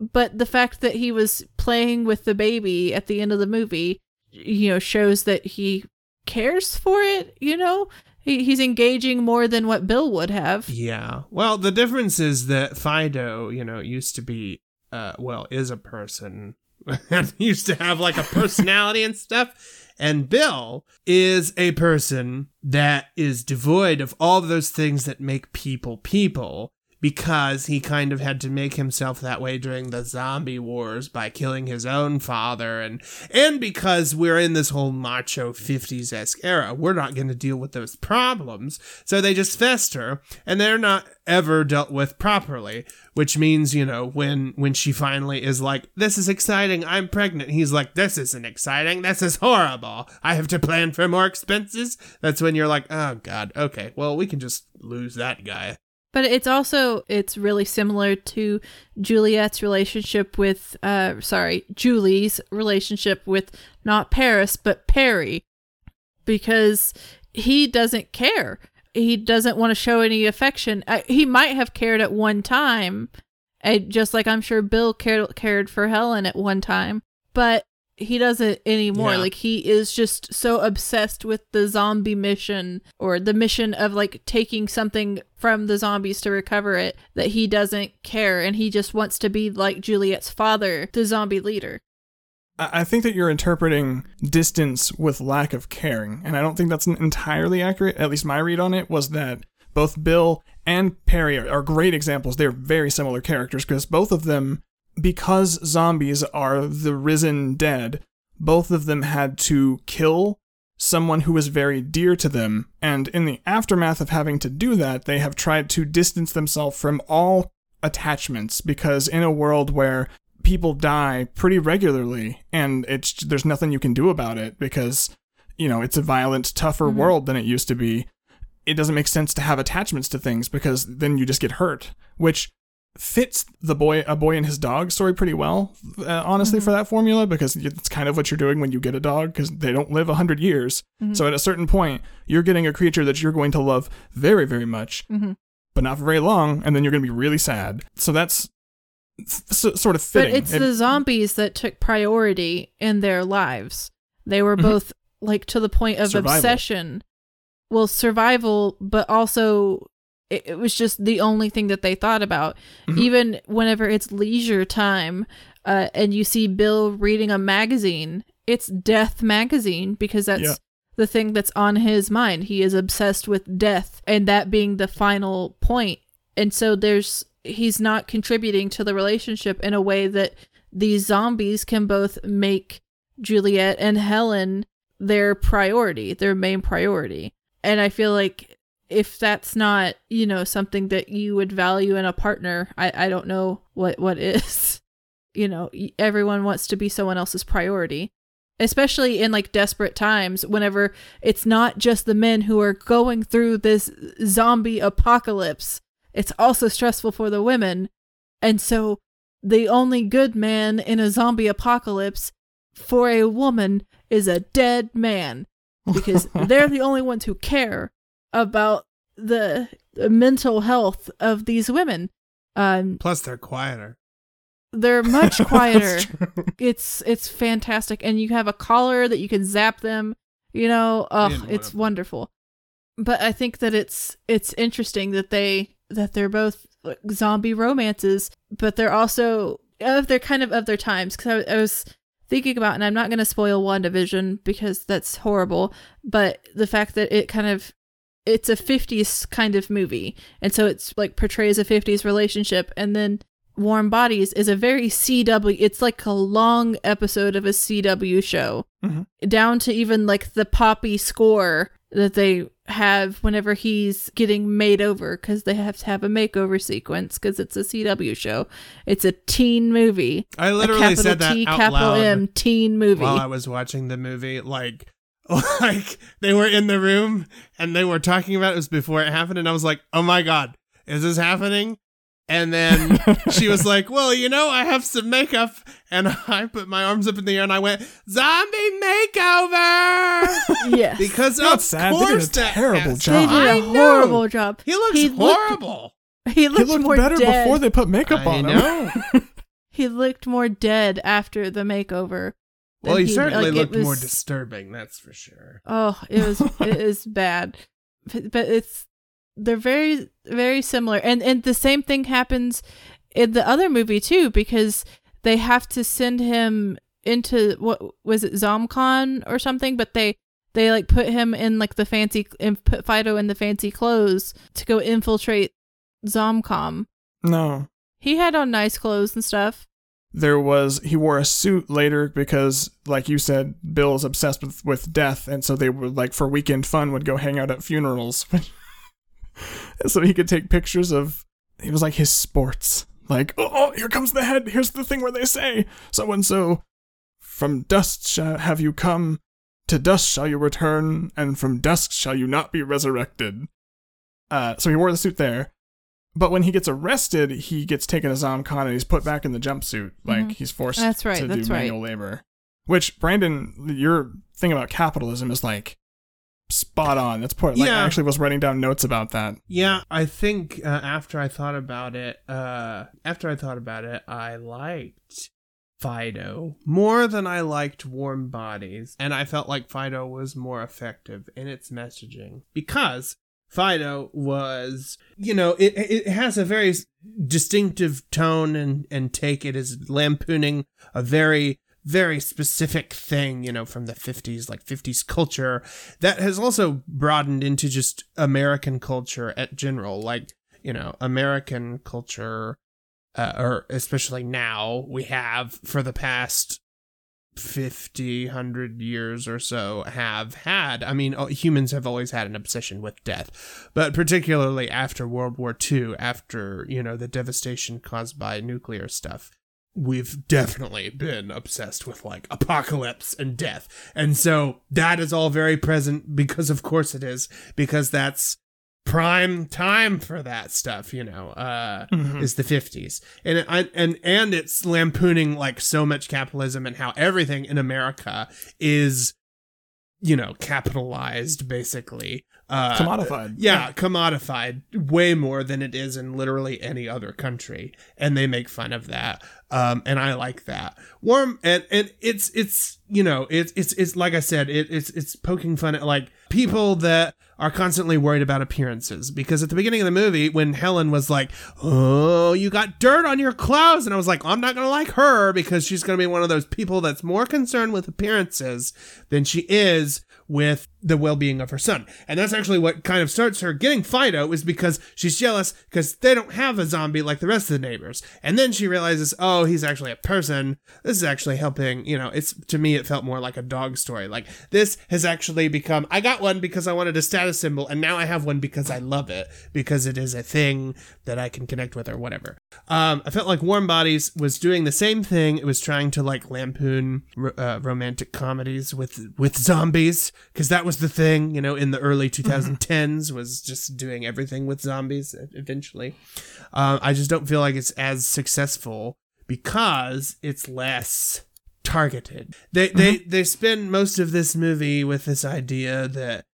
but the fact that he was playing with the baby at the end of the movie, you know, shows that he cares for it, you know? He, he's engaging more than what Bill would have. yeah. Well, the difference is that Fido, you know, used to be, uh, well, is a person and used to have like a personality and stuff. And Bill is a person that is devoid of all of those things that make people people because he kind of had to make himself that way during the zombie wars by killing his own father and and because we're in this whole macho 50s-esque era we're not going to deal with those problems. So they just fester and they're not ever dealt with properly which means you know when when she finally is like this is exciting i'm pregnant he's like this isn't exciting this is horrible i have to plan for more expenses? That's when you're like oh god okay well we can just lose that guy But it's also it's really similar to Juliet's relationship with uh sorry, Julie's relationship with not Paris but Perry because he doesn't care. He doesn't want to show any affection. Uh, he might have cared at one time, uh, just like I'm sure Bill cared cared for Helen at one time, but he doesn't anymore. Yeah. Like he is just so obsessed with the zombie mission or the mission of like taking something from the zombies to recover it that he doesn't care and he just wants to be like Juliet's father, the zombie leader. I think that you're interpreting distance with lack of caring, and I don't think that's entirely accurate. At least my read on it was that both Bill and Perry are, are great examples. They're very similar characters because both of them, because zombies are the risen dead, both of them had to kill someone who was very dear to them, and in the aftermath of having to do that, they have tried to distance themselves from all attachments because in a world where people die pretty regularly and it's there's nothing you can do about it because you know it's a violent tougher Mhm. world than it used to be it doesn't make sense to have attachments to things because then you just get hurt which fits the boy a boy and his dog story pretty well uh, honestly Mhm. for that formula because it's kind of what you're doing when you get a dog because they don't live 100 years Mhm. so at a certain point you're getting a creature that you're going to love very very much Mhm. but not for very long and then you're going to be really sad so that's s- sort of fitting But it's It- the zombies that took priority in their lives. They were Mhm. both like to the point of Survival. obsession. Well, survival, but also it, it was just the only thing that they thought about. Mhm. Even whenever it's leisure time, uh, and you see Bill reading a magazine, it's Death magazine because that's Yeah. the thing that's on his mind. He is obsessed with death, and that being the final point. And so there's he's not contributing to the relationship in a way that these zombies can both make Juliet and Helen their priority, their main priority. And I feel like if that's not, you know, something that you would value in a partner, I, I don't know what, what is. You know, everyone wants to be someone else's priority, especially in like desperate times whenever it's not just the men who are going through this zombie apocalypse. It's also stressful for the women. And so the only good man in a zombie apocalypse for a woman is a dead man because they're the only ones who care about the, the mental health of these women. Um, Plus, they're quieter. they're much quieter. it's it's fantastic, and you have a collar that you can zap them. You know, oh, it's wonderful. But I think that it's it's interesting that they that they're both zombie romances, but they're also of they're kind of of their times. Because I, I was thinking about, and I'm not going to spoil WandaVision because that's horrible. But the fact that it kind of it's a 50s kind of movie, and so it's like portrays a 50s relationship, and then Warm Bodies is a very CW. It's like a long episode of a CW show, Mhm. down to even like the poppy score that they have whenever he's getting made over because they have to have a makeover sequence because it's a CW show. It's a teen movie. I literally said that T, out capital loud M, teen movie. while I was watching the movie. Like, like they were in the room and they were talking about it. It was before it happened, and I was like, "Oh my god, is this happening?" And then she was like, "Well, you know, I have some makeup," and I put my arms up in the air and I went, "Zombie makeover!" yes. because Not of sad, they did a course that terrible has- job. they did I a know. horrible job. He looks He looked- horrible. He looked, he looked more better dead. before they put makeup I on him. he looked more dead after the makeover. Well, than he certainly like, it looked more disturbing. That's for sure. Oh, it was it is bad, but, but it's they're very very similar, and and the same thing happens in the other movie too because they have to send him into what was it Zomcon or something, but they they like put him in like the fancy and put Fido in the fancy clothes to go infiltrate ZomCon. No. He had on nice clothes and stuff. There was he wore a suit later because, like you said, Bill is obsessed with, with death, and so they would like for weekend fun would go hang out at funerals, so he could take pictures of. It was like his sports. Like, oh, oh, here comes the head. Here's the thing where they say so and so. From dust shall have you come, to dust shall you return, and from dust shall you not be resurrected. Uh, so he wore the suit there. But when he gets arrested, he gets taken to ZomCon and he's put back in the jumpsuit. Like Mhm. he's forced That's right, to that's do right. manual labor. Which Brandon, your thing about capitalism is like spot on. That's part. Like, Yeah. I actually was writing down notes about that. Yeah, I think uh, after I thought about it, uh, after I thought about it, I liked Fido more than I liked Warm Bodies, and I felt like Fido was more effective in its messaging because Fido was, you know, it it has a very distinctive tone and and take. It is lampooning a very very specific thing, you know, from the 50s, like 50s culture that has also broadened into just American culture at general, like, you know, American culture uh, or especially now we have for the past 50 100 years or so have had i mean uh, humans have always had an obsession with death but particularly after world war ii after you know the devastation caused by nuclear stuff we've definitely been obsessed with like apocalypse and death. And so that is all very present because of course it is because that's prime time for that stuff you know uh mm-hmm. is the 50s and I, and and it's lampooning like so much capitalism and how everything in america is you know capitalized basically. Uh commodified. yeah, yeah. commodified way more than it is in literally any other country. And they make fun of that. Um, and I like that. Warm and and it's it's you know it's it's it's like I said it, it's it's poking fun at like people that are constantly worried about appearances. Because at the beginning of the movie when Helen was like oh you got dirt on your clothes and I was like I'm not gonna like her because she's gonna be one of those people that's more concerned with appearances than she is with the well-being of her son. And that's actually what kind of starts her getting fido is because she's jealous because they don't have a zombie like the rest of the neighbors. And then she realizes oh he's actually a person. This is actually helping you know it's to me it felt more like a dog story. Like this has actually become i got one because i wanted a status symbol and now i have one because i love it because it is a thing that i can connect with or whatever. Um, i felt like warm bodies was doing the same thing. It was trying to like lampoon uh, romantic comedies with with zombies because that was the thing, you know, in the early 2010s mm-hmm. was just doing everything with zombies eventually. Uh, I just don't feel like it's as successful because it's less targeted. They mm-hmm. they they spend most of this movie with this idea that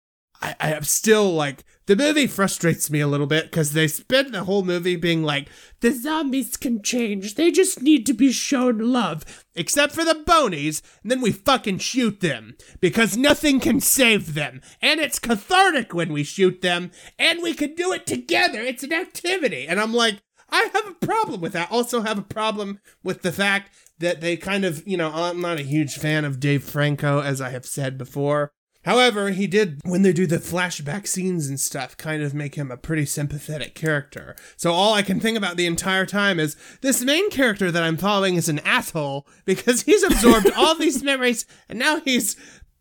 I, I am still like the movie frustrates me a little bit because they spend the whole movie being like the zombies can change. They just need to be shown love except for the bonies and then we fucking shoot them because nothing can save them. And it's cathartic when we shoot them and we can do it together. It's an activity. And i'm like i have a problem with that. Also have a problem with the fact that they kind of you know i'm not a huge fan of dave franco as i have said before However, he did, when they do the flashback scenes and stuff, kind of make him a pretty sympathetic character. So all I can think about the entire time is this main character that I'm following is an asshole because he's absorbed all these memories and now he's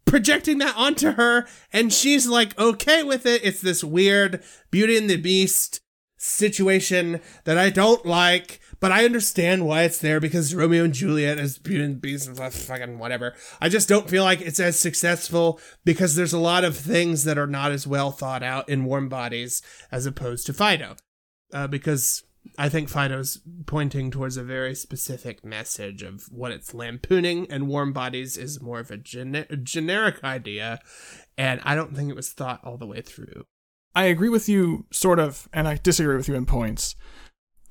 projecting that onto her and she's like okay with it. It's this weird Beauty and the Beast situation that I don't like but I understand why it's there because Romeo and Juliet is Beauty and the Beast and fucking whatever. I just don't feel like it's as successful because there's a lot of things that are not as well thought out in Warm Bodies as opposed to Fido. Uh, because I think Fido's pointing towards a very specific message of what it's lampooning, and Warm Bodies is more of a gene- generic idea, and I don't think it was thought all the way through. I agree with you, sort of, and I disagree with you in points.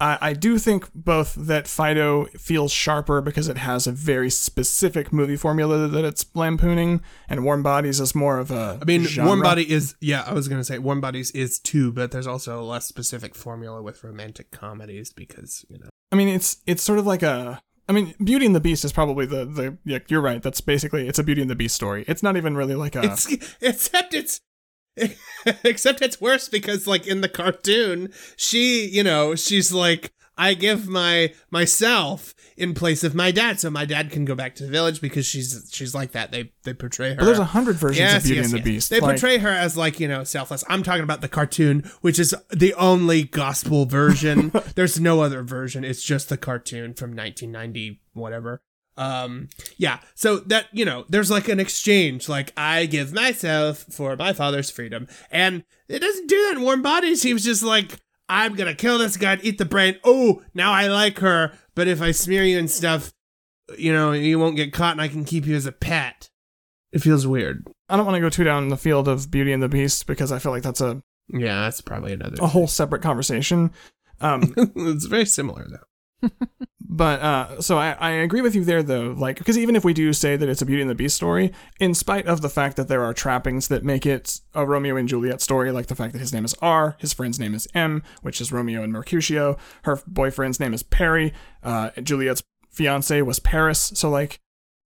I, I do think both that Fido feels sharper because it has a very specific movie formula that it's lampooning, and Warm Bodies is more of a. I mean, genre. Warm Body is yeah. I was gonna say Warm Bodies is too, but there's also a less specific formula with romantic comedies because you know. I mean, it's it's sort of like a. I mean, Beauty and the Beast is probably the the. Yeah, you're right. That's basically it's a Beauty and the Beast story. It's not even really like a. It's, except it's Except it's worse because like in the cartoon, she, you know, she's like I give my myself in place of my dad, so my dad can go back to the village because she's she's like that. They they portray her. But there's a hundred versions yes, of Beauty yes, and the yes. Beast. They like, portray her as like you know selfless. I'm talking about the cartoon, which is the only gospel version. there's no other version. It's just the cartoon from 1990 whatever um yeah so that you know there's like an exchange. Like i give myself for my father's freedom. And it doesn't do that in warm bodies. He was just like i'm gonna kill this guy and eat the brain. Oh now i like her but if i smear you and stuff you know you won't get caught and i can keep you as a pet. It feels weird. I don't want to go too down in the field of beauty and the beast because i feel like that's a yeah that's probably another a whole separate conversation. Um it's very similar though but uh, so I, I agree with you there though, like because even if we do say that it's a Beauty and the Beast story, in spite of the fact that there are trappings that make it a Romeo and Juliet story, like the fact that his name is R, his friend's name is M, which is Romeo and Mercutio, her boyfriend's name is Perry, uh, Juliet's fiance was Paris, so like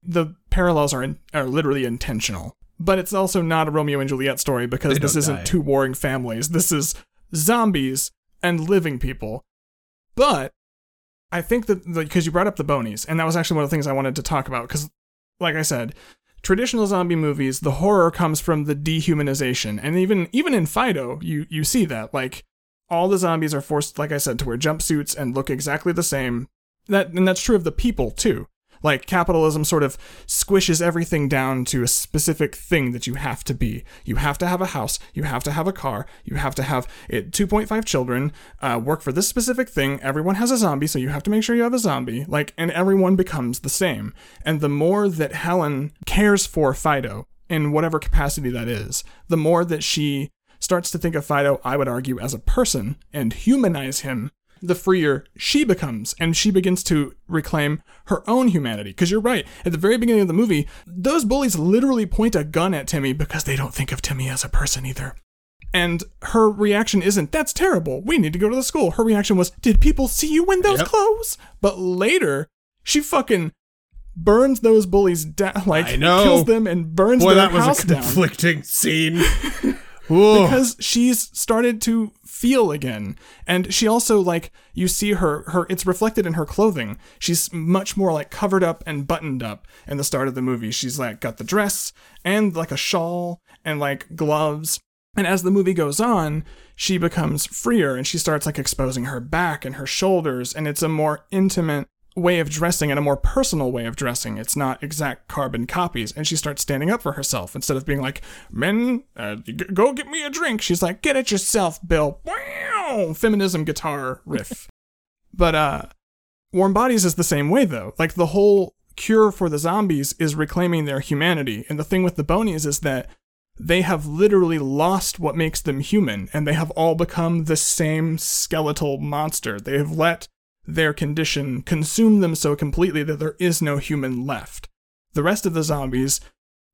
the parallels are in, are literally intentional. But it's also not a Romeo and Juliet story because this isn't die. two warring families. This is zombies and living people. But I think that because you brought up the bonies, and that was actually one of the things I wanted to talk about. Because, like I said, traditional zombie movies, the horror comes from the dehumanization, and even even in Fido, you you see that like all the zombies are forced, like I said, to wear jumpsuits and look exactly the same. That and that's true of the people too. Like capitalism sort of squishes everything down to a specific thing that you have to be. You have to have a house. You have to have a car. You have to have it, 2.5 children. Uh, work for this specific thing. Everyone has a zombie, so you have to make sure you have a zombie. Like, and everyone becomes the same. And the more that Helen cares for Fido in whatever capacity that is, the more that she starts to think of Fido, I would argue, as a person and humanize him the freer she becomes and she begins to reclaim her own humanity because you're right at the very beginning of the movie those bullies literally point a gun at timmy because they don't think of timmy as a person either and her reaction isn't that's terrible we need to go to the school her reaction was did people see you in those Yep. clothes but later she fucking burns those bullies down like I know. kills them and burns Boy, their that was house a down conflicting scene. Because she's started to feel again. And she also like you see her her it's reflected in her clothing. She's much more like covered up and buttoned up. In the start of the movie she's like got the dress and like a shawl and like gloves. And as the movie goes on she becomes freer and she starts like exposing her back and her shoulders. And it's a more intimate way of dressing and a more personal way of dressing. It's not exact carbon copies. And she starts standing up for herself instead of being like, men, uh, go get me a drink. She's like, get it yourself, Bill. Wow! Feminism guitar riff. but, uh, Warm Bodies is the same way though. Like the whole cure for the zombies is reclaiming their humanity. And the thing with the Bonies is that they have literally lost what makes them human and they have all become the same skeletal monster. They have let their condition consume them so completely that there is no human left. The rest of the zombies,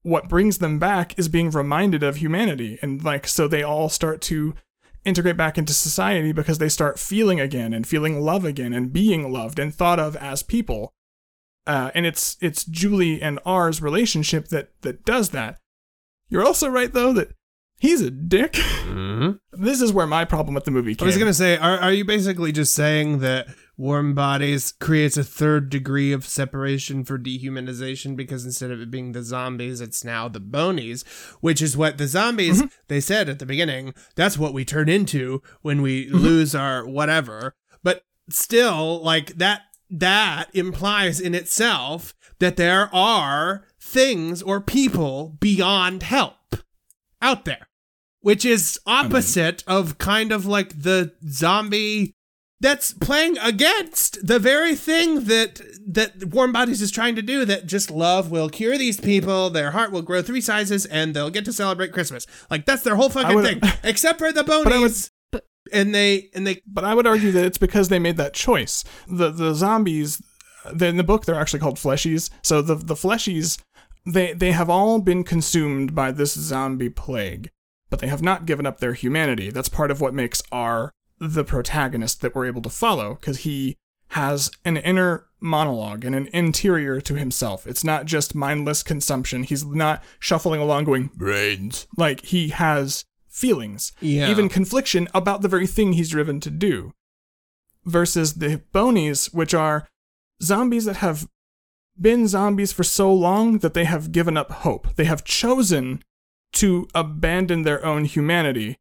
what brings them back is being reminded of humanity. And like, so they all start to integrate back into society because they start feeling again and feeling love again and being loved and thought of as people. Uh, and it's it's Julie and R's relationship that that does that. You're also right though that he's a dick. Mhm. this is where my problem with the movie I was gonna say, are are you basically just saying that warm bodies creates a third degree of separation for dehumanization because instead of it being the zombies, it's now the bonies, which is what the zombies mm-hmm. they said at the beginning. That's what we turn into when we mm-hmm. lose our whatever. But still, like that that implies in itself that there are things or people beyond help out there which is opposite of kind of like the zombie that's playing against the very thing that that warm bodies is trying to do that just love will cure these people their heart will grow three sizes and they'll get to celebrate christmas like that's their whole fucking would- thing except for the I would- bonies But- and they and they But I would argue that it's because they made that choice. The the zombies, in the book, they're actually called fleshies. So the the fleshies, they they have all been consumed by this zombie plague, but they have not given up their humanity. That's part of what makes R the protagonist that we're able to follow, because he has an inner monologue and an interior to himself. It's not just mindless consumption. He's not shuffling along going brains. Like he has feelings Yeah. even confliction about the very thing he's driven to do. Versus the bonies, which are zombies that have been zombies for so long that they have given up hope. They have chosen to abandon their own humanity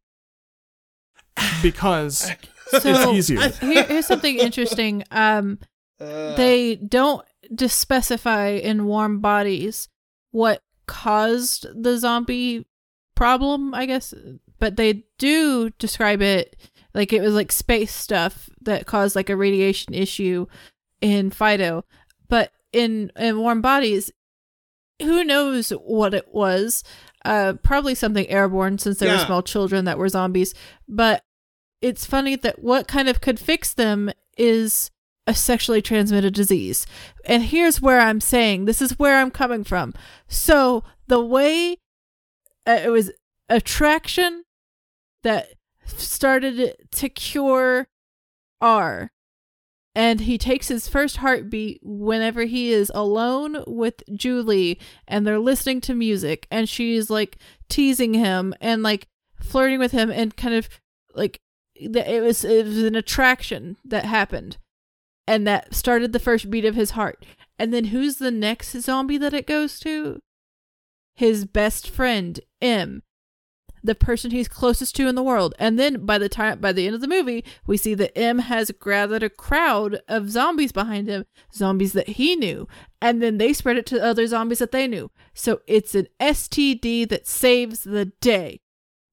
because So it's easier. here, here's something interesting. Um, they don't just specify in warm bodies what caused the zombie problem, I guess, but they do describe it like it was like space stuff that caused like a radiation issue in Fido. But in in warm bodies, who knows what it was? Uh, probably something airborne since there were small children that were zombies. But it's funny that what kind of could fix them is a sexually transmitted disease. And here's where I'm saying this is where I'm coming from. So the way uh, it was attraction that started to cure R. And he takes his first heartbeat whenever he is alone with Julie and they're listening to music and she's like teasing him and like flirting with him and kind of like it was it was an attraction that happened and that started the first beat of his heart. And then who's the next zombie that it goes to? His best friend, M the person he's closest to in the world. And then by the time by the end of the movie, we see that M has gathered a crowd of zombies behind him, zombies that he knew, and then they spread it to other zombies that they knew. So it's an STD that saves the day.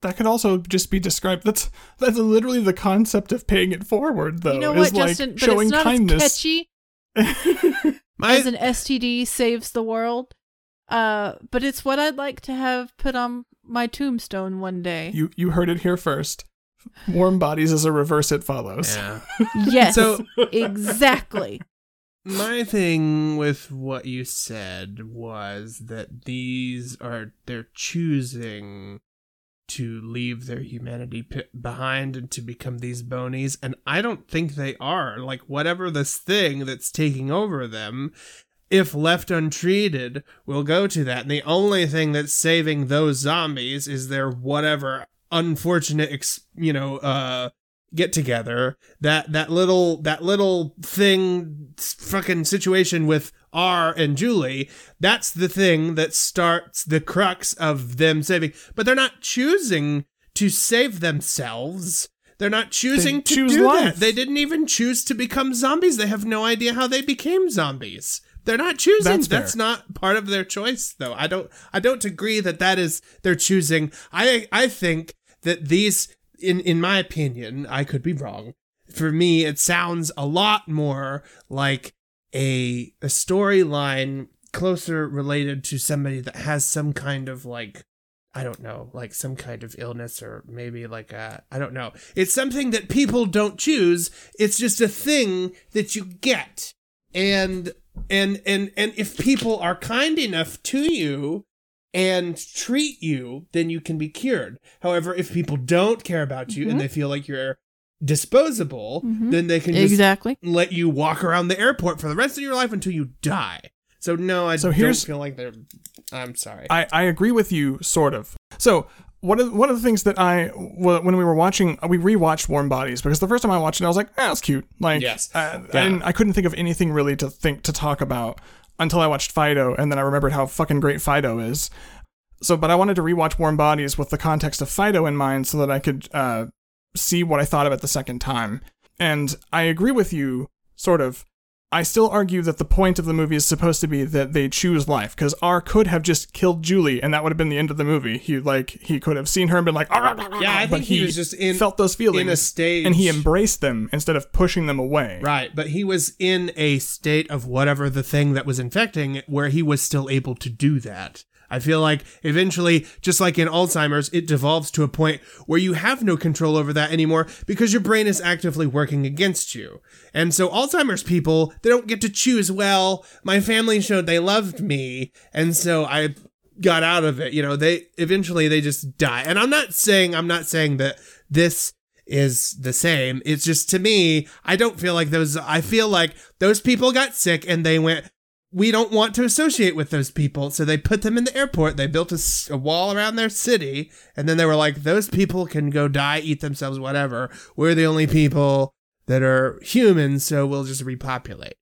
That could also just be described. That's that's literally the concept of paying it forward, though. You know what, is like Justin? But showing it's not kindness. as catchy My, as an STD saves the world. Uh, but it's what I'd like to have put on my tombstone one day. You you heard it here first. Warm bodies is a reverse it follows. yeah. yes, So- exactly. My thing with what you said was that these are they're choosing to leave their humanity p- behind and to become these bonies and I don't think they are. Like whatever this thing that's taking over them if left untreated will go to that. And the only thing that's saving those zombies is their whatever unfortunate ex- you know uh get together that that little that little thing fucking situation with R and Julie that's the thing that starts the crux of them saving but they're not choosing to save themselves. They're not choosing to choose do life. that they didn't even choose to become zombies. They have no idea how they became zombies. They're not choosing. That's that's, not part of their choice though. I don't i don't agree that that is they're choosing. I i think that these in in my opinion i could be wrong for me it sounds a lot more like a a storyline closer related to somebody that has some kind of like I don't know, like some kind of illness or maybe like a I don't know. It's something that people don't choose. It's just a thing that you get. And and and and if people are kind enough to you and treat you, then you can be cured. However, if people don't care about you and they feel like you're disposable, Mhm. then they can just Exactly. let you walk around the airport for the rest of your life until you die. So no, I So don't here's- feel like they're. I'm sorry. I, I agree with you, sort of. So one of one of the things that I when we were watching, we rewatched Warm Bodies because the first time I watched it, I was like, "Ah, that's cute." Like, Yes. uh, I, Yeah. didn't, I couldn't think of anything really to think to talk about until I watched Fido, and then I remembered how fucking great Fido is. So, but I wanted to rewatch Warm Bodies with the context of Fido in mind, so that I could uh, see what I thought of it the second time. And I agree with you, sort of. I still argue that the point of the movie is supposed to be that they choose life, because R could have just killed Julie, and that would have been the end of the movie. He like he could have seen her and been like, yeah, I but think he, was just in felt those feelings in a stage, and he embraced them instead of pushing them away. right. But he was in a state of whatever the thing that was infecting, where he was still able to do that. I feel like eventually, just like in Alzheimer's, it devolves to a point where you have no control over that anymore because your brain is actively working against you. And so Alzheimer's people, they don't get to choose, well, my family showed they loved me, and so I got out of it. You know, they eventually they just die. And I'm not saying I'm not saying that this is the same. It's just to me, I don't feel like those I feel like those people got sick and they went we don't want to associate with those people. So they put them in the airport. They built a wall around their city. And then they were like, those people can go die, eat themselves, whatever. We're the only people that are human. So we'll just repopulate.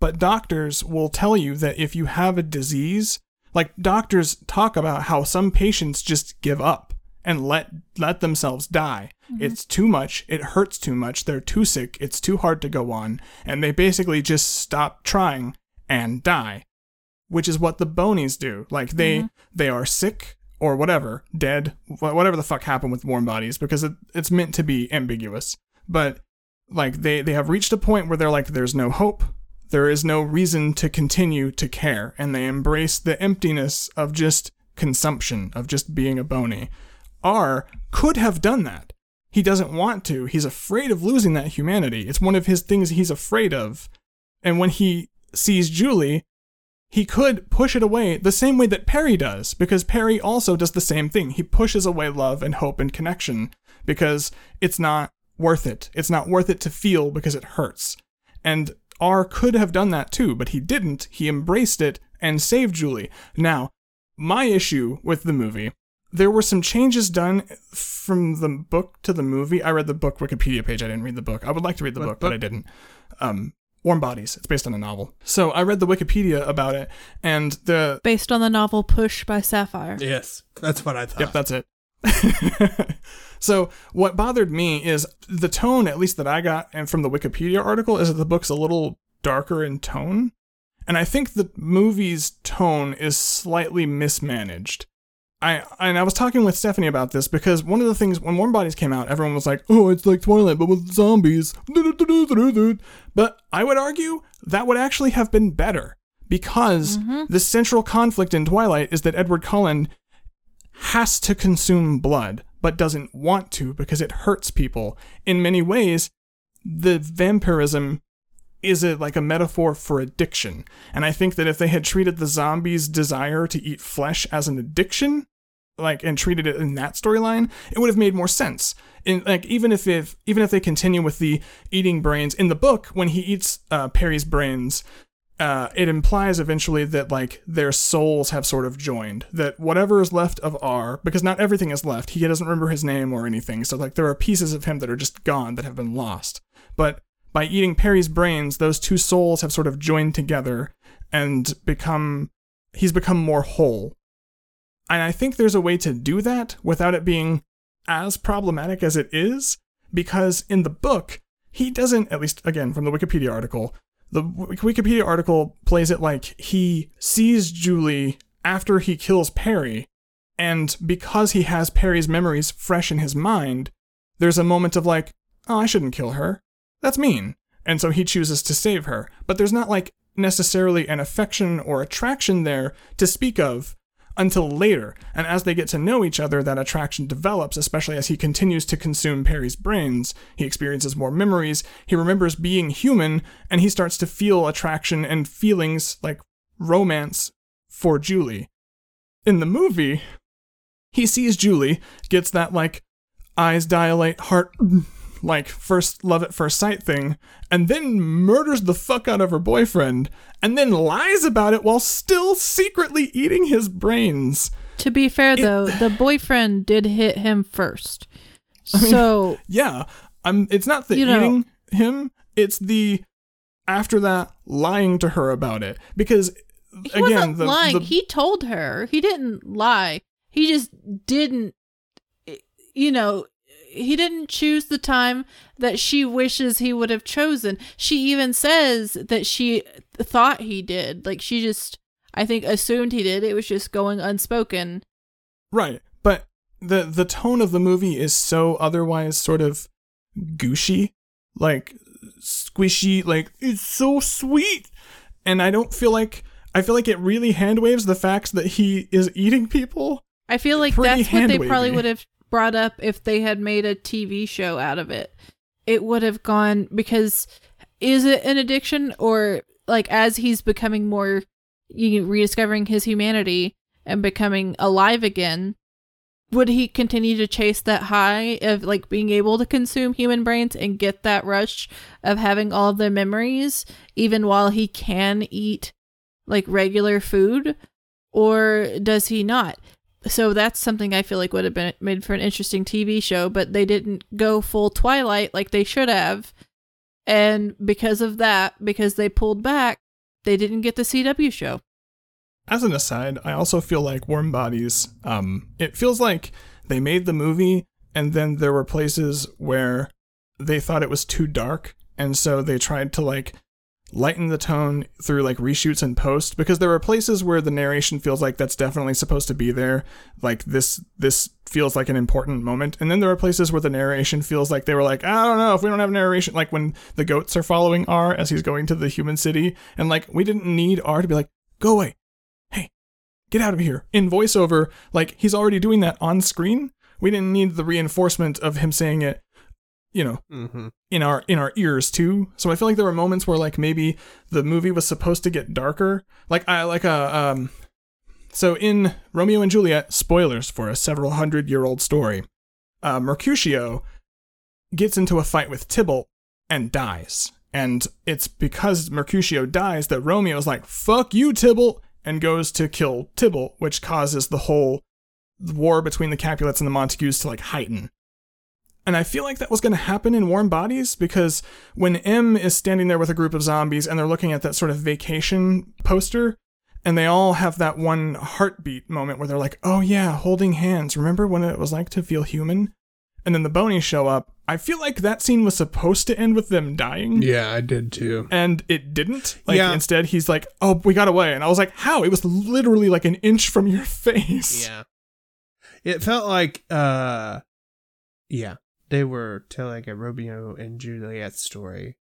But doctors will tell you that if you have a disease, like doctors talk about how some patients just give up and let let themselves die. Mm-hmm. It's too much, it hurts too much, they're too sick, it's too hard to go on, and they basically just stop trying and die. Which is what the bonies do. Like they mm-hmm. they are sick or whatever, dead, whatever the fuck happened with warm bodies because it, it's meant to be ambiguous. But like they they have reached a point where they're like there's no hope there is no reason to continue to care and they embrace the emptiness of just consumption of just being a bony r could have done that he doesn't want to. He's afraid of losing that humanity. It's one of his things he's afraid of. And when he sees Julie, he could push it away the same way that Perry does, because Perry also does the same thing. He pushes away love and hope and connection because it's not worth it. It's not worth it to feel because it hurts. And R could have done that too, but he didn't. He embraced it and saved Julie. Now, my issue with the movie, there were some changes done from the book to the movie. I read the book Wikipedia page. I didn't read the book. I would like to read the What book, but? I didn't. Um, Warm Bodies. It's based on a novel. So I read the Wikipedia about it, and the Based on the novel Push by Sapphire. Yes, that's what I thought. Yep, that's it. so what bothered me is the tone, at least that I got, and from the Wikipedia article, is that the book's a little darker in tone, and I think the movie's tone is slightly mismanaged. I and I was talking with Stephanie about this because one of the things when Warm Bodies came out, everyone was like, "Oh, it's like Twilight but with zombies." But I would argue that would actually have been better because mm-hmm. the central conflict in Twilight is that Edward Cullen has to consume blood but doesn't want to because it hurts people. In many ways, the vampirism is it like a metaphor for addiction. And I think that if they had treated the zombie's desire to eat flesh as an addiction, like and treated it in that storyline, it would have made more sense. In like even if, if even if they continue with the eating brains in the book, when he eats uh, Perry's brains, uh, it implies eventually that like their souls have sort of joined. That whatever is left of R, because not everything is left. He doesn't remember his name or anything. So like there are pieces of him that are just gone that have been lost. But by eating Perry's brains, those two souls have sort of joined together and become he's become more whole. And I think there's a way to do that without it being as problematic as it is, because in the book, he doesn't, at least again from the Wikipedia article, the Wikipedia article plays it like he sees Julie after he kills Perry, and because he has Perry's memories fresh in his mind, there's a moment of like, oh, I shouldn't kill her. That's mean. And so he chooses to save her. But there's not like necessarily an affection or attraction there to speak of until later. And as they get to know each other, that attraction develops, especially as he continues to consume Perry's brains. He experiences more memories, he remembers being human, and he starts to feel attraction and feelings like romance for Julie. In the movie, he sees Julie, gets that like eyes dilate, heart like first love at first sight thing, and then murders the fuck out of her boyfriend, and then lies about it while still secretly eating his brains. To be fair, though, the boyfriend did hit him first. So Yeah, I'm. It's not the You know- him; it's the after that lying to her about it because he again wasn't the, lying. the he told her. He didn't lie. He just didn't. You know, he didn't choose the time that she wishes he would have chosen. She even says that she thought he did. Like she just, I think, assumed he did. It was just going unspoken. Right. But the the tone of the movie is so otherwise sort of gooshy, like squishy, like it's so sweet. And I don't feel like I feel like it really hand waves the fact that he is eating people. I feel like Pretty that's what they probably would have brought up if they had made a TV show out of it. It would have gone because is it an addiction or like as he's becoming more you know, rediscovering his humanity and becoming alive again, would he continue to chase that high of like being able to consume human brains and get that rush of having all of their memories even while he can eat like regular food or does he not? So that's something I feel like would have been made for an interesting TV show, but they didn't go full Twilight like they should have. And because of that, because they pulled back, they didn't get the CW show. As an aside, I also feel like Warm Bodies, um, it feels like they made the movie and then there were places where they thought it was too dark, and so they tried to like lighten the tone through like reshoots and post because there are places where the narration feels like that's definitely supposed to be there like this this feels like an important moment. And then there are places where the narration feels like they were like i don't know if we don't have narration like when the goats are following r as he's going to the human city and like we didn't need r to be like go away. Hey get out of here. In voiceover like he's already doing that on screen. We didn't need the reinforcement of him saying it, you know, Mm-hmm. in our in our ears too. So I feel like there were moments where like maybe the movie was supposed to get darker. Like I like a um so in Romeo and Juliet, spoilers for a several hundred year old story, uh, Mercutio gets into a fight with Tybalt and dies. And it's because Mercutio dies that Romeo's like, fuck you, Tybalt, and goes to kill Tybalt, which causes the whole war between the Capulets and the Montagues to like heighten. And I feel like that was going to happen in Warm Bodies because when M is standing there with a group of zombies and they're looking at that sort of vacation poster, and they all have that one heartbeat moment where they're like, oh yeah, holding hands. Remember when it was like to feel human? And then the Bonies show up. I feel like that scene was supposed to end with them dying. Yeah, I did too. And it didn't. Like Yeah. instead, he's like, "Oh, we got away," and I was like, "How?" It was literally like an inch from your face. Yeah. It felt like uh yeah, they were telling a Romeo and Juliet story,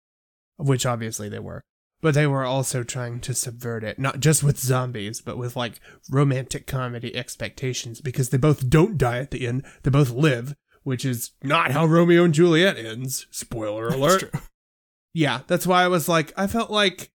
which obviously they were. But they were also trying to subvert it, not just with zombies, but with like romantic comedy expectations because they both don't die at the end. They both live, which is not how Romeo and Juliet ends. Spoiler That's alert. true. Yeah, that's why I was like, I felt like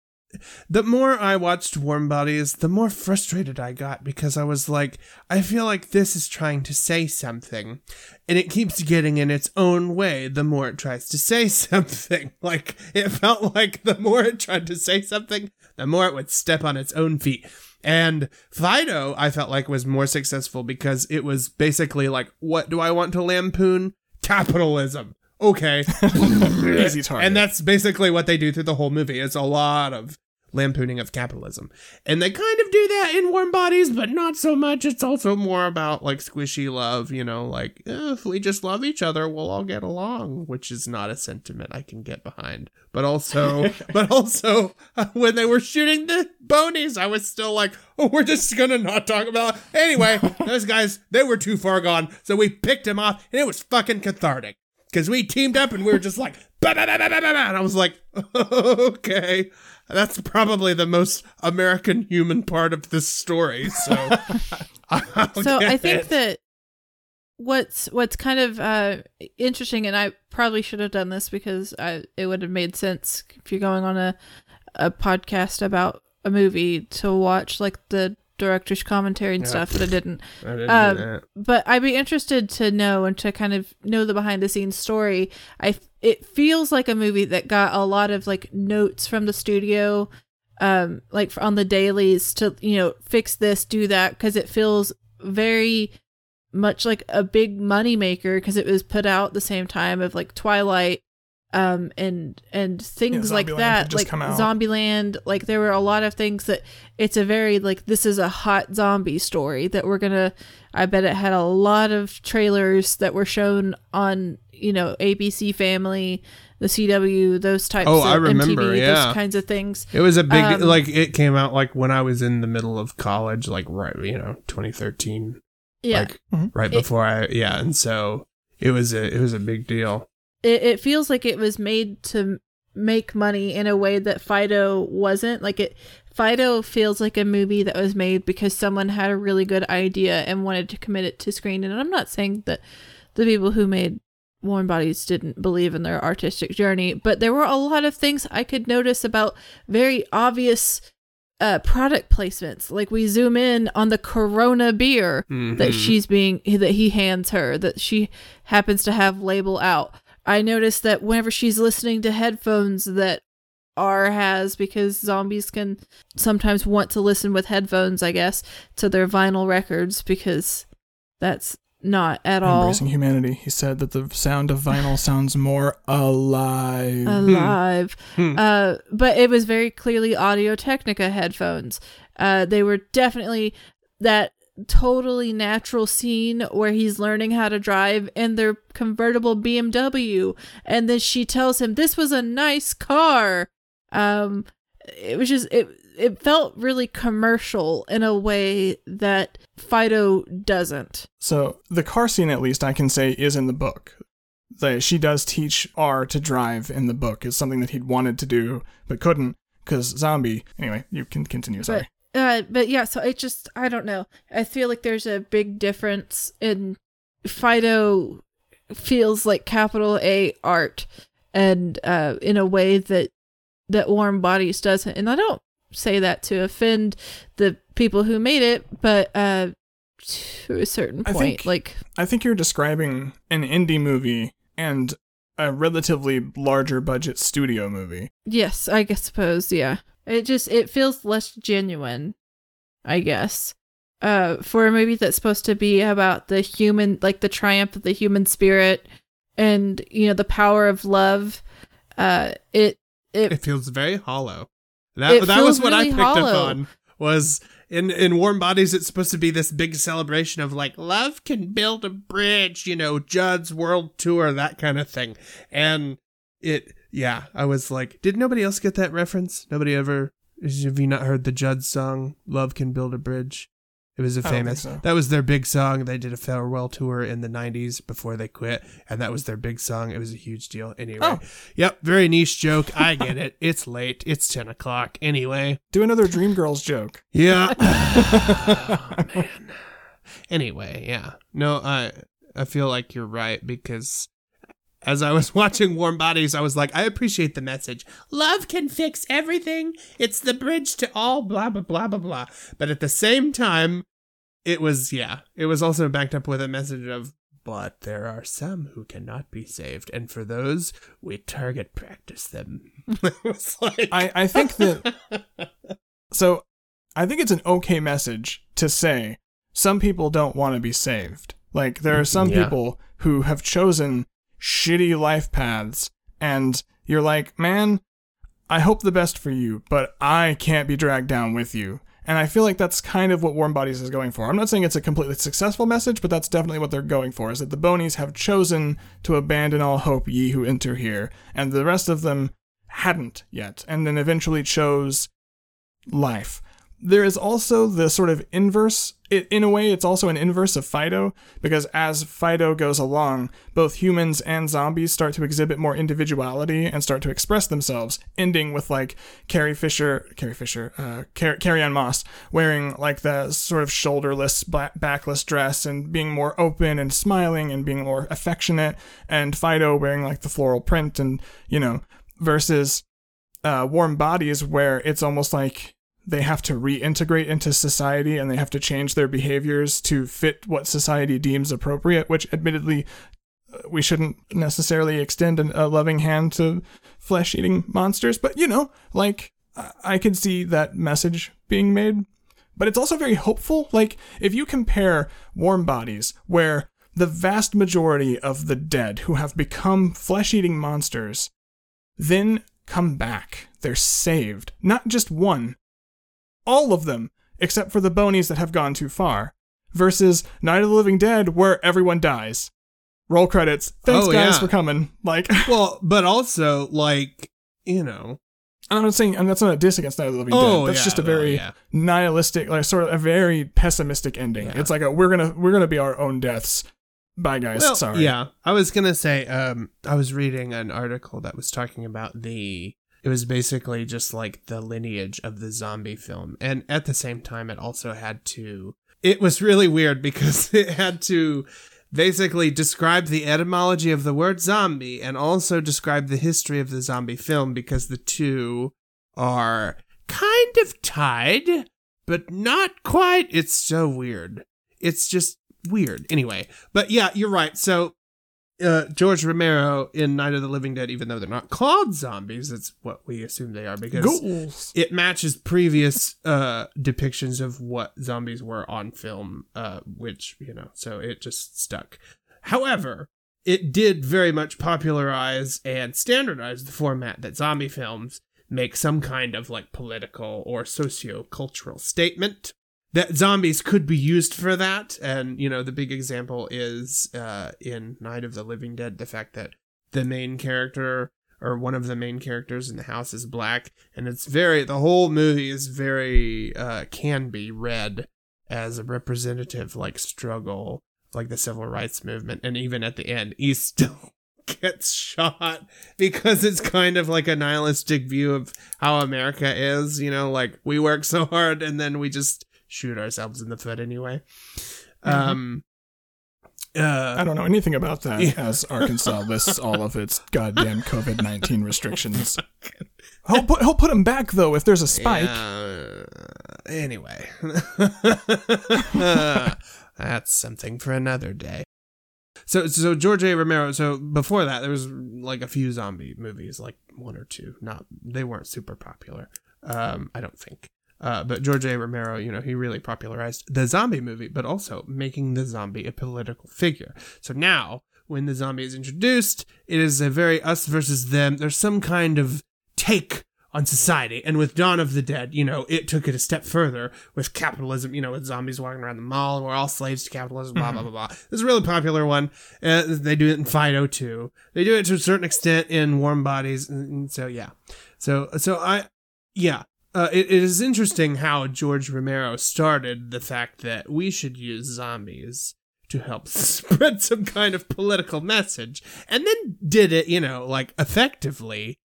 the more I watched Warm Bodies, the more frustrated I got because I was like, I feel like this is trying to say something, and it keeps getting in its own way the more it tries to say something. Like, it felt like the more it tried to say something, the more it would step on its own feet. And Fido, I felt like was more successful because it was basically like, what do I want to lampoon? Capitalism. Okay. Easy target. And that's basically what they do through the whole movie. It's a lot of lampooning of capitalism. And they kind of do that in Warm Bodies, but not so much. It's also more about like squishy love, you know, like eh, if we just love each other, we'll all get along, which is not a sentiment I can get behind. But also, but also when they were shooting the bonies, I was still like, oh, we're just gonna not talk about. it. Anyway, those guys, they were too far gone, so we picked them off, and it was fucking cathartic because we teamed up and we were just like, bah, bah, bah, and I was like, okay, that's probably the most American human part of this story. So, I'll so I get think it. that what's what's kind of uh, interesting, and I probably should have done this because I, it would have made sense if you're going on a a podcast about a movie to watch like the director's commentary and Yeah. stuff, but I didn't. I didn't um. But I'd be interested to know and to kind of know the behind the scenes story. I it feels like a movie that got a lot of like notes from the studio, um, like on the dailies to you know fix this, do that, because it feels very much like a big money maker because it was put out the same time of like Twilight, um, and and things like that, just like. Zombieland. Like there were a lot of things that it's a very like this is a hot zombie story that we're gonna. I bet it had a lot of trailers that were shown on you know ABC Family, the CW, those types. Oh, of I remember, MTV, yeah. those kinds of things. It was a big um, like it came out like when I was in the middle of college, like right, you know, 2013, Yeah, like Mhm. right It- before I yeah, and so it was a it was a big deal. It, it feels like it was made to make money in a way that Fido wasn't. Like it, Fido feels like a movie that was made because someone had a really good idea and wanted to commit it to screen. And I'm not saying that the people who made Warm Bodies didn't believe in their artistic journey, but there were a lot of things I could notice about very obvious uh, product placements. Like we zoom in on the Corona beer that Mhm. she's being that he hands her that she happens to have label out. I noticed that whenever she's listening to headphones that R has because zombies can sometimes want to listen with headphones, I guess, to their vinyl records because that's not at all Embracing humanity. He said that the sound of vinyl sounds more alive. alive. Hmm. Uh, but it was very clearly Audio Technica headphones. Uh, they were definitely that totally natural scene where he's learning how to drive in their convertible BMW, and then she tells him this was a nice car. Um, it was just it. It felt really commercial in a way that Fido doesn't. So the car scene, at least I can say, is in the book. The, she does teach R to drive in the book. It's something that he'd wanted to do but couldn't because zombie. Anyway, you can continue. Sorry. Uh, but yeah, so it just I don't know. I feel like there's a big difference in Fido feels like capital A art and uh in a way that that Warm Bodies doesn't. And I don't say that to offend the people who made it, but uh to a certain I point. think- like I think you're describing an indie movie and a relatively larger budget studio movie. yes, I guess suppose, yeah. It just it feels less genuine, I guess. Uh for a movie that's supposed to be about the human like the triumph of the human spirit and you know the power of love. Uh it it It feels very hollow. That that was what I really picked up on. Was in in Warm Bodies, it's supposed to be this big celebration of like love can build a bridge, you know, Judd's world tour, that kind of thing. And it, yeah, I was like, did nobody else get that reference? Nobody ever. Have you not heard the Judd song, "Love Can Build a Bridge"? It was a famous. so. That was their big song. They did a farewell tour in the '90s before they quit, and that was their big song. It was a huge deal. Anyway, Oh. Yep, very niche joke. I get it. It's late. It's 10 o'clock. Anyway. Do another Dreamgirls joke. Yeah. oh, man. Anyway, yeah. No, I I feel like you're right because as I was watching Warm Bodies, I was like, I appreciate the message. Love can fix everything. It's the bridge to all blah blah blah blah blah. But at the same time, it was yeah, it was also backed up with a message of but there are some who cannot be saved, and for those, we target practice them. like, I, I think that so I think it's an okay message to say some people don't want to be saved. Like there are some Yeah. people who have chosen shitty life paths and you're like, "Man, I hope the best for you, but I can't be dragged down with you." And I feel like that's kind of what Warm Bodies is going for. I'm not saying it's a completely successful message, but that's definitely what they're going for, is that the Bonies have chosen to abandon all hope, ye who enter here, and the rest of them hadn't yet, and then eventually chose life. There is also the sort of inverse. It, in a way, it's also an inverse of Fido, because as Fido goes along, both humans and zombies start to exhibit more individuality and start to express themselves, ending with like Carrie Fisher, Carrie Fisher, uh, Car- Carrie-Anne Moss wearing like the sort of shoulderless, ba- backless dress and being more open and smiling and being more affectionate, and Fido wearing like the floral print and, you know, versus uh, warm bodies where it's almost like they have to reintegrate into society and they have to change their behaviors to fit what society deems appropriate, which admittedly uh, we shouldn't necessarily extend a loving hand to flesh eating monsters, but you know, like I, could see that message being made. But it's also very hopeful. Like, if you compare Warm Bodies, where the vast majority of the dead who have become flesh eating monsters then come back. They're saved. Not just one, all of them, except for the bonies that have gone too far. Versus Night of the Living Dead, where everyone dies. Roll credits. Thanks, Oh, guys, yeah. for coming. Like, well, but also, like, you know, I'm not saying, and that's not a diss against Night of the Living Oh, Dead. That's yeah, just a very yeah. nihilistic, like sort of a very pessimistic ending. Yeah. It's like a we're gonna we're gonna be our own deaths. Bye, guys. Well, Sorry. Yeah, I was gonna say. Um, I was reading an article that was talking about the. It was basically just like the lineage of the zombie film, and at the same time, it also had to. It was really weird because it had to basically describe the etymology of the word zombie and also describe the history of the zombie film because the two are kind of tied, but not quite. It's so weird. It's just weird. Anyway, but yeah, you're right. So, uh, George Romero in Night of the Living Dead, even though they're not called zombies, that's what we assume they are because Ghouls. it matches previous uh, depictions of what zombies were on film, uh, which, you know, so it just stuck. However, it did very much popularize and standardize the format that zombie films make some kind of like political or socio-cultural statement that zombies could be used for that. And you know the big example is uh in night of the living dead the fact that the main character or one of the main characters in the house is black and it's very the whole movie is very uh can be read as a representative like struggle like the civil rights movement and even at the end he still gets shot because it's kind of like a nihilistic view of how america is you know like we work so hard and then we just shoot ourselves in the foot anyway um Uh, I don't know anything about that as Arkansas lists all of its goddamn COVID 19 restrictions. He'll put, he'll put him back, though, if there's a spike. Uh, anyway, that's something for another day. So, so George A. Romero. So before that, there was like a few zombie movies, like one or two. Not they weren't super popular. Um, I don't think. Uh, but George A. Romero, you know, he really popularized the zombie movie, but also making the zombie a political figure. So now, when the zombie is introduced, it is a very us versus them. There's some kind of take on society. And with Dawn of the Dead, you know, it took it a step further with capitalism, you know, with zombies walking around the mall and we're all slaves to capitalism, blah, blah, blah, blah. This is a really popular one. Uh, they do it in Fido too. They do it to a certain extent in Warm Bodies. And so, yeah. So, so I, yeah. Uh, it, it is interesting how George Romero started the fact that we should use zombies to help spread some kind of political message and then did it, you know, like effectively.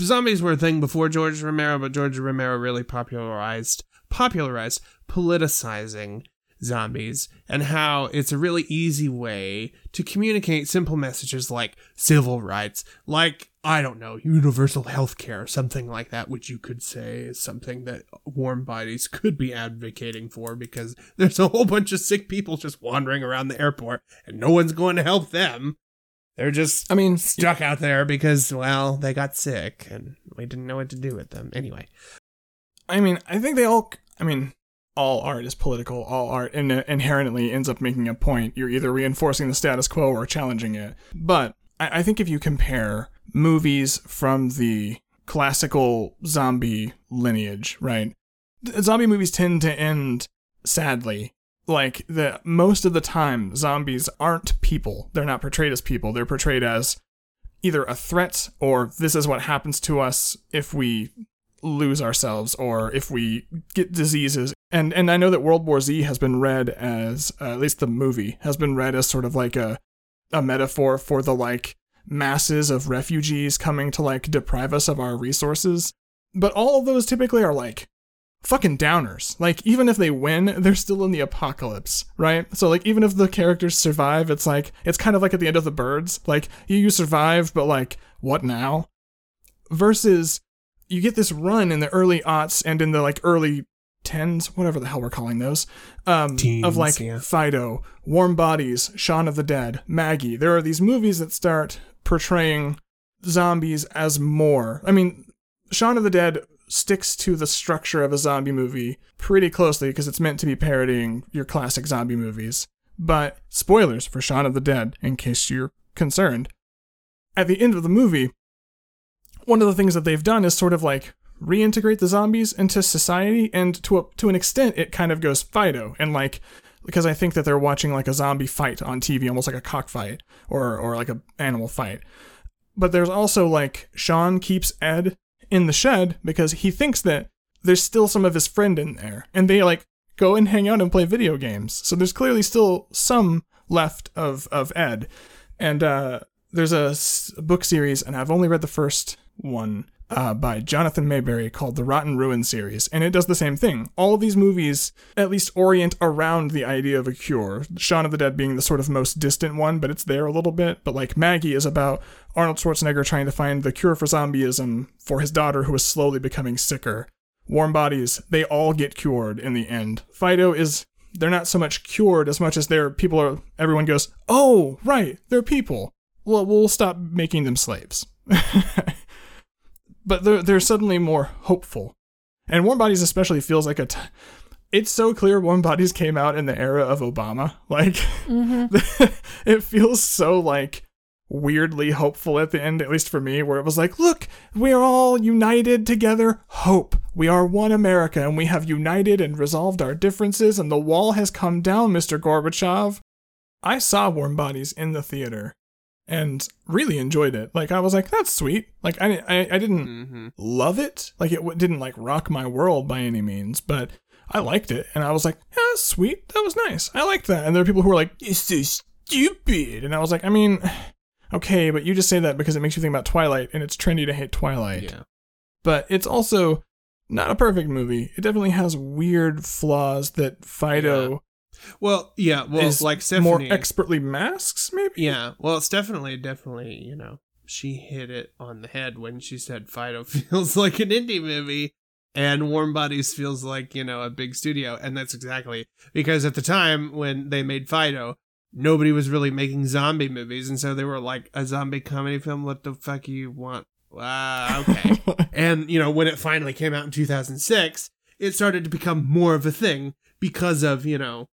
Zombies were a thing before George Romero, but George Romero really popularized popularized politicizing zombies and how it's a really easy way to communicate simple messages like civil rights, like I don't know, universal health care, something like that, which you could say is something that warm bodies could be advocating for because there's a whole bunch of sick people just wandering around the airport and no one's going to help them. They're just I mean, stuck out there because, well, they got sick and we didn't know what to do with them. Anyway, I mean, I think they all. I mean, all art is political. All art in- inherently ends up making a point. You're either reinforcing the status quo or challenging it. But I, I think if you compare movies from the classical zombie lineage, right? Zombie movies tend to end sadly. Like the most of the time, zombies aren't people. They're not portrayed as people. They're portrayed as either a threat or this is what happens to us if we lose ourselves or if we get diseases. And and I know that World War Z has been read as uh, at least the movie has been read as sort of like a a metaphor for the like masses of refugees coming to like deprive us of our resources. But all of those typically are like fucking downers. Like even if they win, they're still in the apocalypse, right? So like even if the characters survive, it's like it's kind of like at the end of the birds. Like you, you survive, but like what now? Versus you get this run in the early aughts and in the like early tens, whatever the hell we're calling those, um, Teens, of like yeah. Fido, Warm Bodies, Shaun of the Dead, Maggie. There are these movies that start portraying zombies as more. I mean, Shaun of the Dead sticks to the structure of a zombie movie pretty closely because it's meant to be parodying your classic zombie movies. But spoilers for Shaun of the Dead, in case you're concerned. At the end of the movie, one of the things that they've done is sort of like reintegrate the zombies into society, and to a, to an extent, it kind of goes Fido and like because I think that they're watching like a zombie fight on TV, almost like a cockfight or or like a animal fight. But there's also like Shaun keeps Ed in the shed because he thinks that there's still some of his friend in there, and they like go and hang out and play video games. So there's clearly still some left of of Ed, and uh, there's a book series, and I've only read the first one uh, by Jonathan Maberry called the Rot & Ruin series, and it does the same thing. All of these movies at least orient around the idea of a cure. Shaun of the Dead being the sort of most distant one, but it's there a little bit. But like Maggie is about Arnold Schwarzenegger trying to find the cure for zombieism for his daughter who is slowly becoming sicker. Warm Bodies, they all get cured in the end. Fido is they're not so much cured as much as they're people are everyone goes, "Oh, right, they're people." Well, we'll stop making them slaves. but they're they're suddenly more hopeful. And Warm Bodies especially feels like a t- it's so clear Warm Bodies came out in the era of Obama. Like mm-hmm. it feels so like weirdly hopeful at the end, at least for me, where it was like, look, we are all united together. Hope. We are one America and we have united and resolved our differences and the wall has come down, Mr. Gorbachev. I saw Warm Bodies in the theater and really enjoyed it. Like I was like, that's sweet. Like I I, I didn't Mm-hmm. love it. Like it w- didn't like rock my world by any means, but I liked it, and I was like, yeah, sweet. That was nice. I liked that. And there are people who were like, it's so stupid, and I was like, I mean, okay, but you just say that because it makes you think about Twilight, and it's trendy to hate Twilight. Yeah. But it's also not a perfect movie. It definitely has weird flaws that Fido Well, yeah, well, is like more expertly masks, maybe. yeah, well, it's definitely, definitely, you know, she hit it on the head when she said Fido feels like an indie movie and Warm Bodies feels like, you know, a big studio. And that's exactly because at the time when they made Fido, nobody was really making zombie movies. And so they were like, a zombie comedy film? What the fuck you want? Ah, okay. and, you know, when it finally came out in 2006, it started to become more of a thing because of, you know,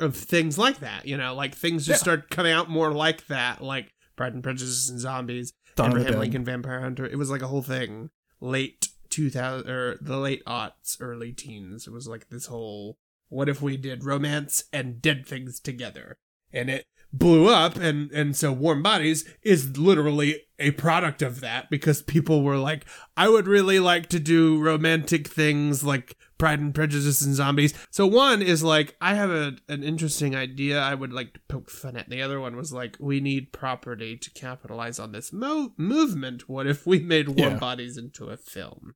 of things like that, you know, like things just Yeah. started coming out more like that, like Pride and Prejudice and Zombies, Dawn Abraham Lincoln Vampire Hunter. It was like a whole thing. Late 2000 or the late aughts, early teens. It was like this whole what if we did romance and dead things together? And it blew up and and so Warm Bodies is literally a product of that because people were like I would really like to do romantic things like Pride and Prejudice and Zombies. So one is like I have a, an interesting idea I would like to poke fun at. The other one was like we need property to capitalize on this mo- movement. What if we made Warm Yeah. Bodies into a film?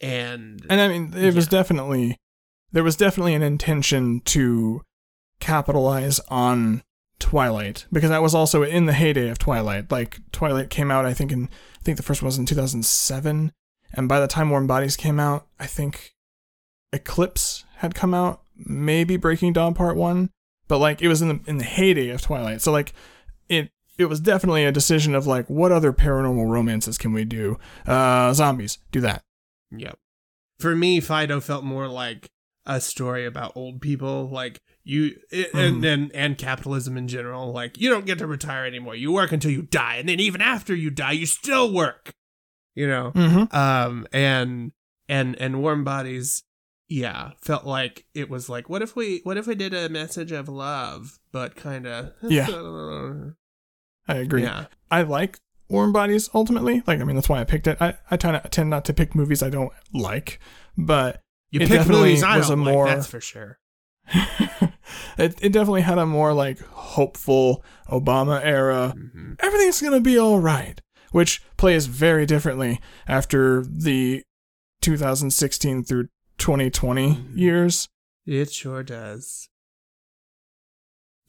And, And I mean, it was definitely there was definitely an intention to capitalize on Twilight because that was also in the heyday of Twilight. Like Twilight came out, I think in I think the first one was in 2007, and by the time Warm Bodies came out, I think Eclipse had come out, maybe Breaking Dawn Part One, but like it was in the in the heyday of Twilight. So like it it was definitely a decision of like what other paranormal romances can we do? Uh, zombies, do that. Yep. For me, Fido felt more like a story about old people, like you, it, and, and and capitalism in general. Like you don't get to retire anymore. You work until you die, and then even after you die, you still work. You know. Mm-hmm. Um. And and and warm bodies. Yeah, felt like it was like, what if we, what if we did a message of love, but kind of, Yeah. I agree. yeah, I like Warm Bodies ultimately. Like, I mean, that's why I picked it. I, I tend tend not to pick movies I don't like, but you It pick definitely was a like, more- that's for sure. it, it definitely had a more like hopeful Obama era. hmm Everything's gonna be all right, which plays very differently after the 2016 through 2020 Mhm. years. It sure does.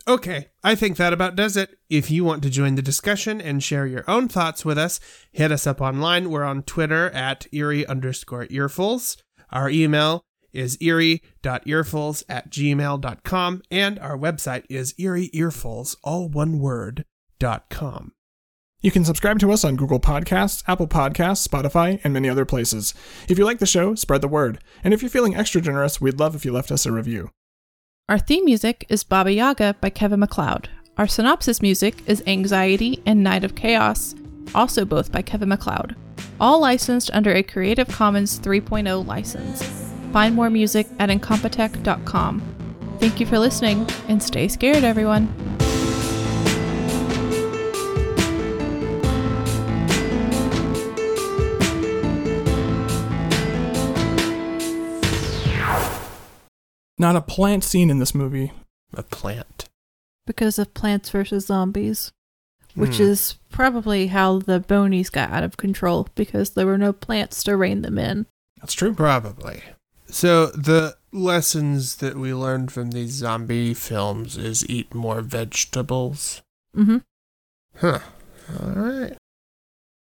Okay, I think that about does it. If you want to join the discussion and share your own thoughts with us, hit us up online. We're on Twitter at eerie underscore earfuls. Our email is eerie.earfuls at gmail.com, and our website is eerieearfuls, all one word, dot com. You can subscribe to us on Google Podcasts, Apple Podcasts, Spotify, and many other places. If you like the show, spread the word. And if you're feeling extra generous, we'd love if you left us a review. Our theme music is Baba Yaga by Kevin MacLeod. Our synopsis music is Anxiety and Night of Chaos, also both by Kevin MacLeod. All licensed under a Creative Commons 3.0 license. Find more music at incompetech.com. Thank you for listening, and stay scared, everyone. Not a plant scene in this movie. A plant. Because of Plants vs. Zombies, which Hmm. is probably how the Bonies got out of control because there were no plants to rein them in. That's true. Probably. So the lessons that we learned from these zombie films is eat more vegetables. Mm-hmm. Huh. All right.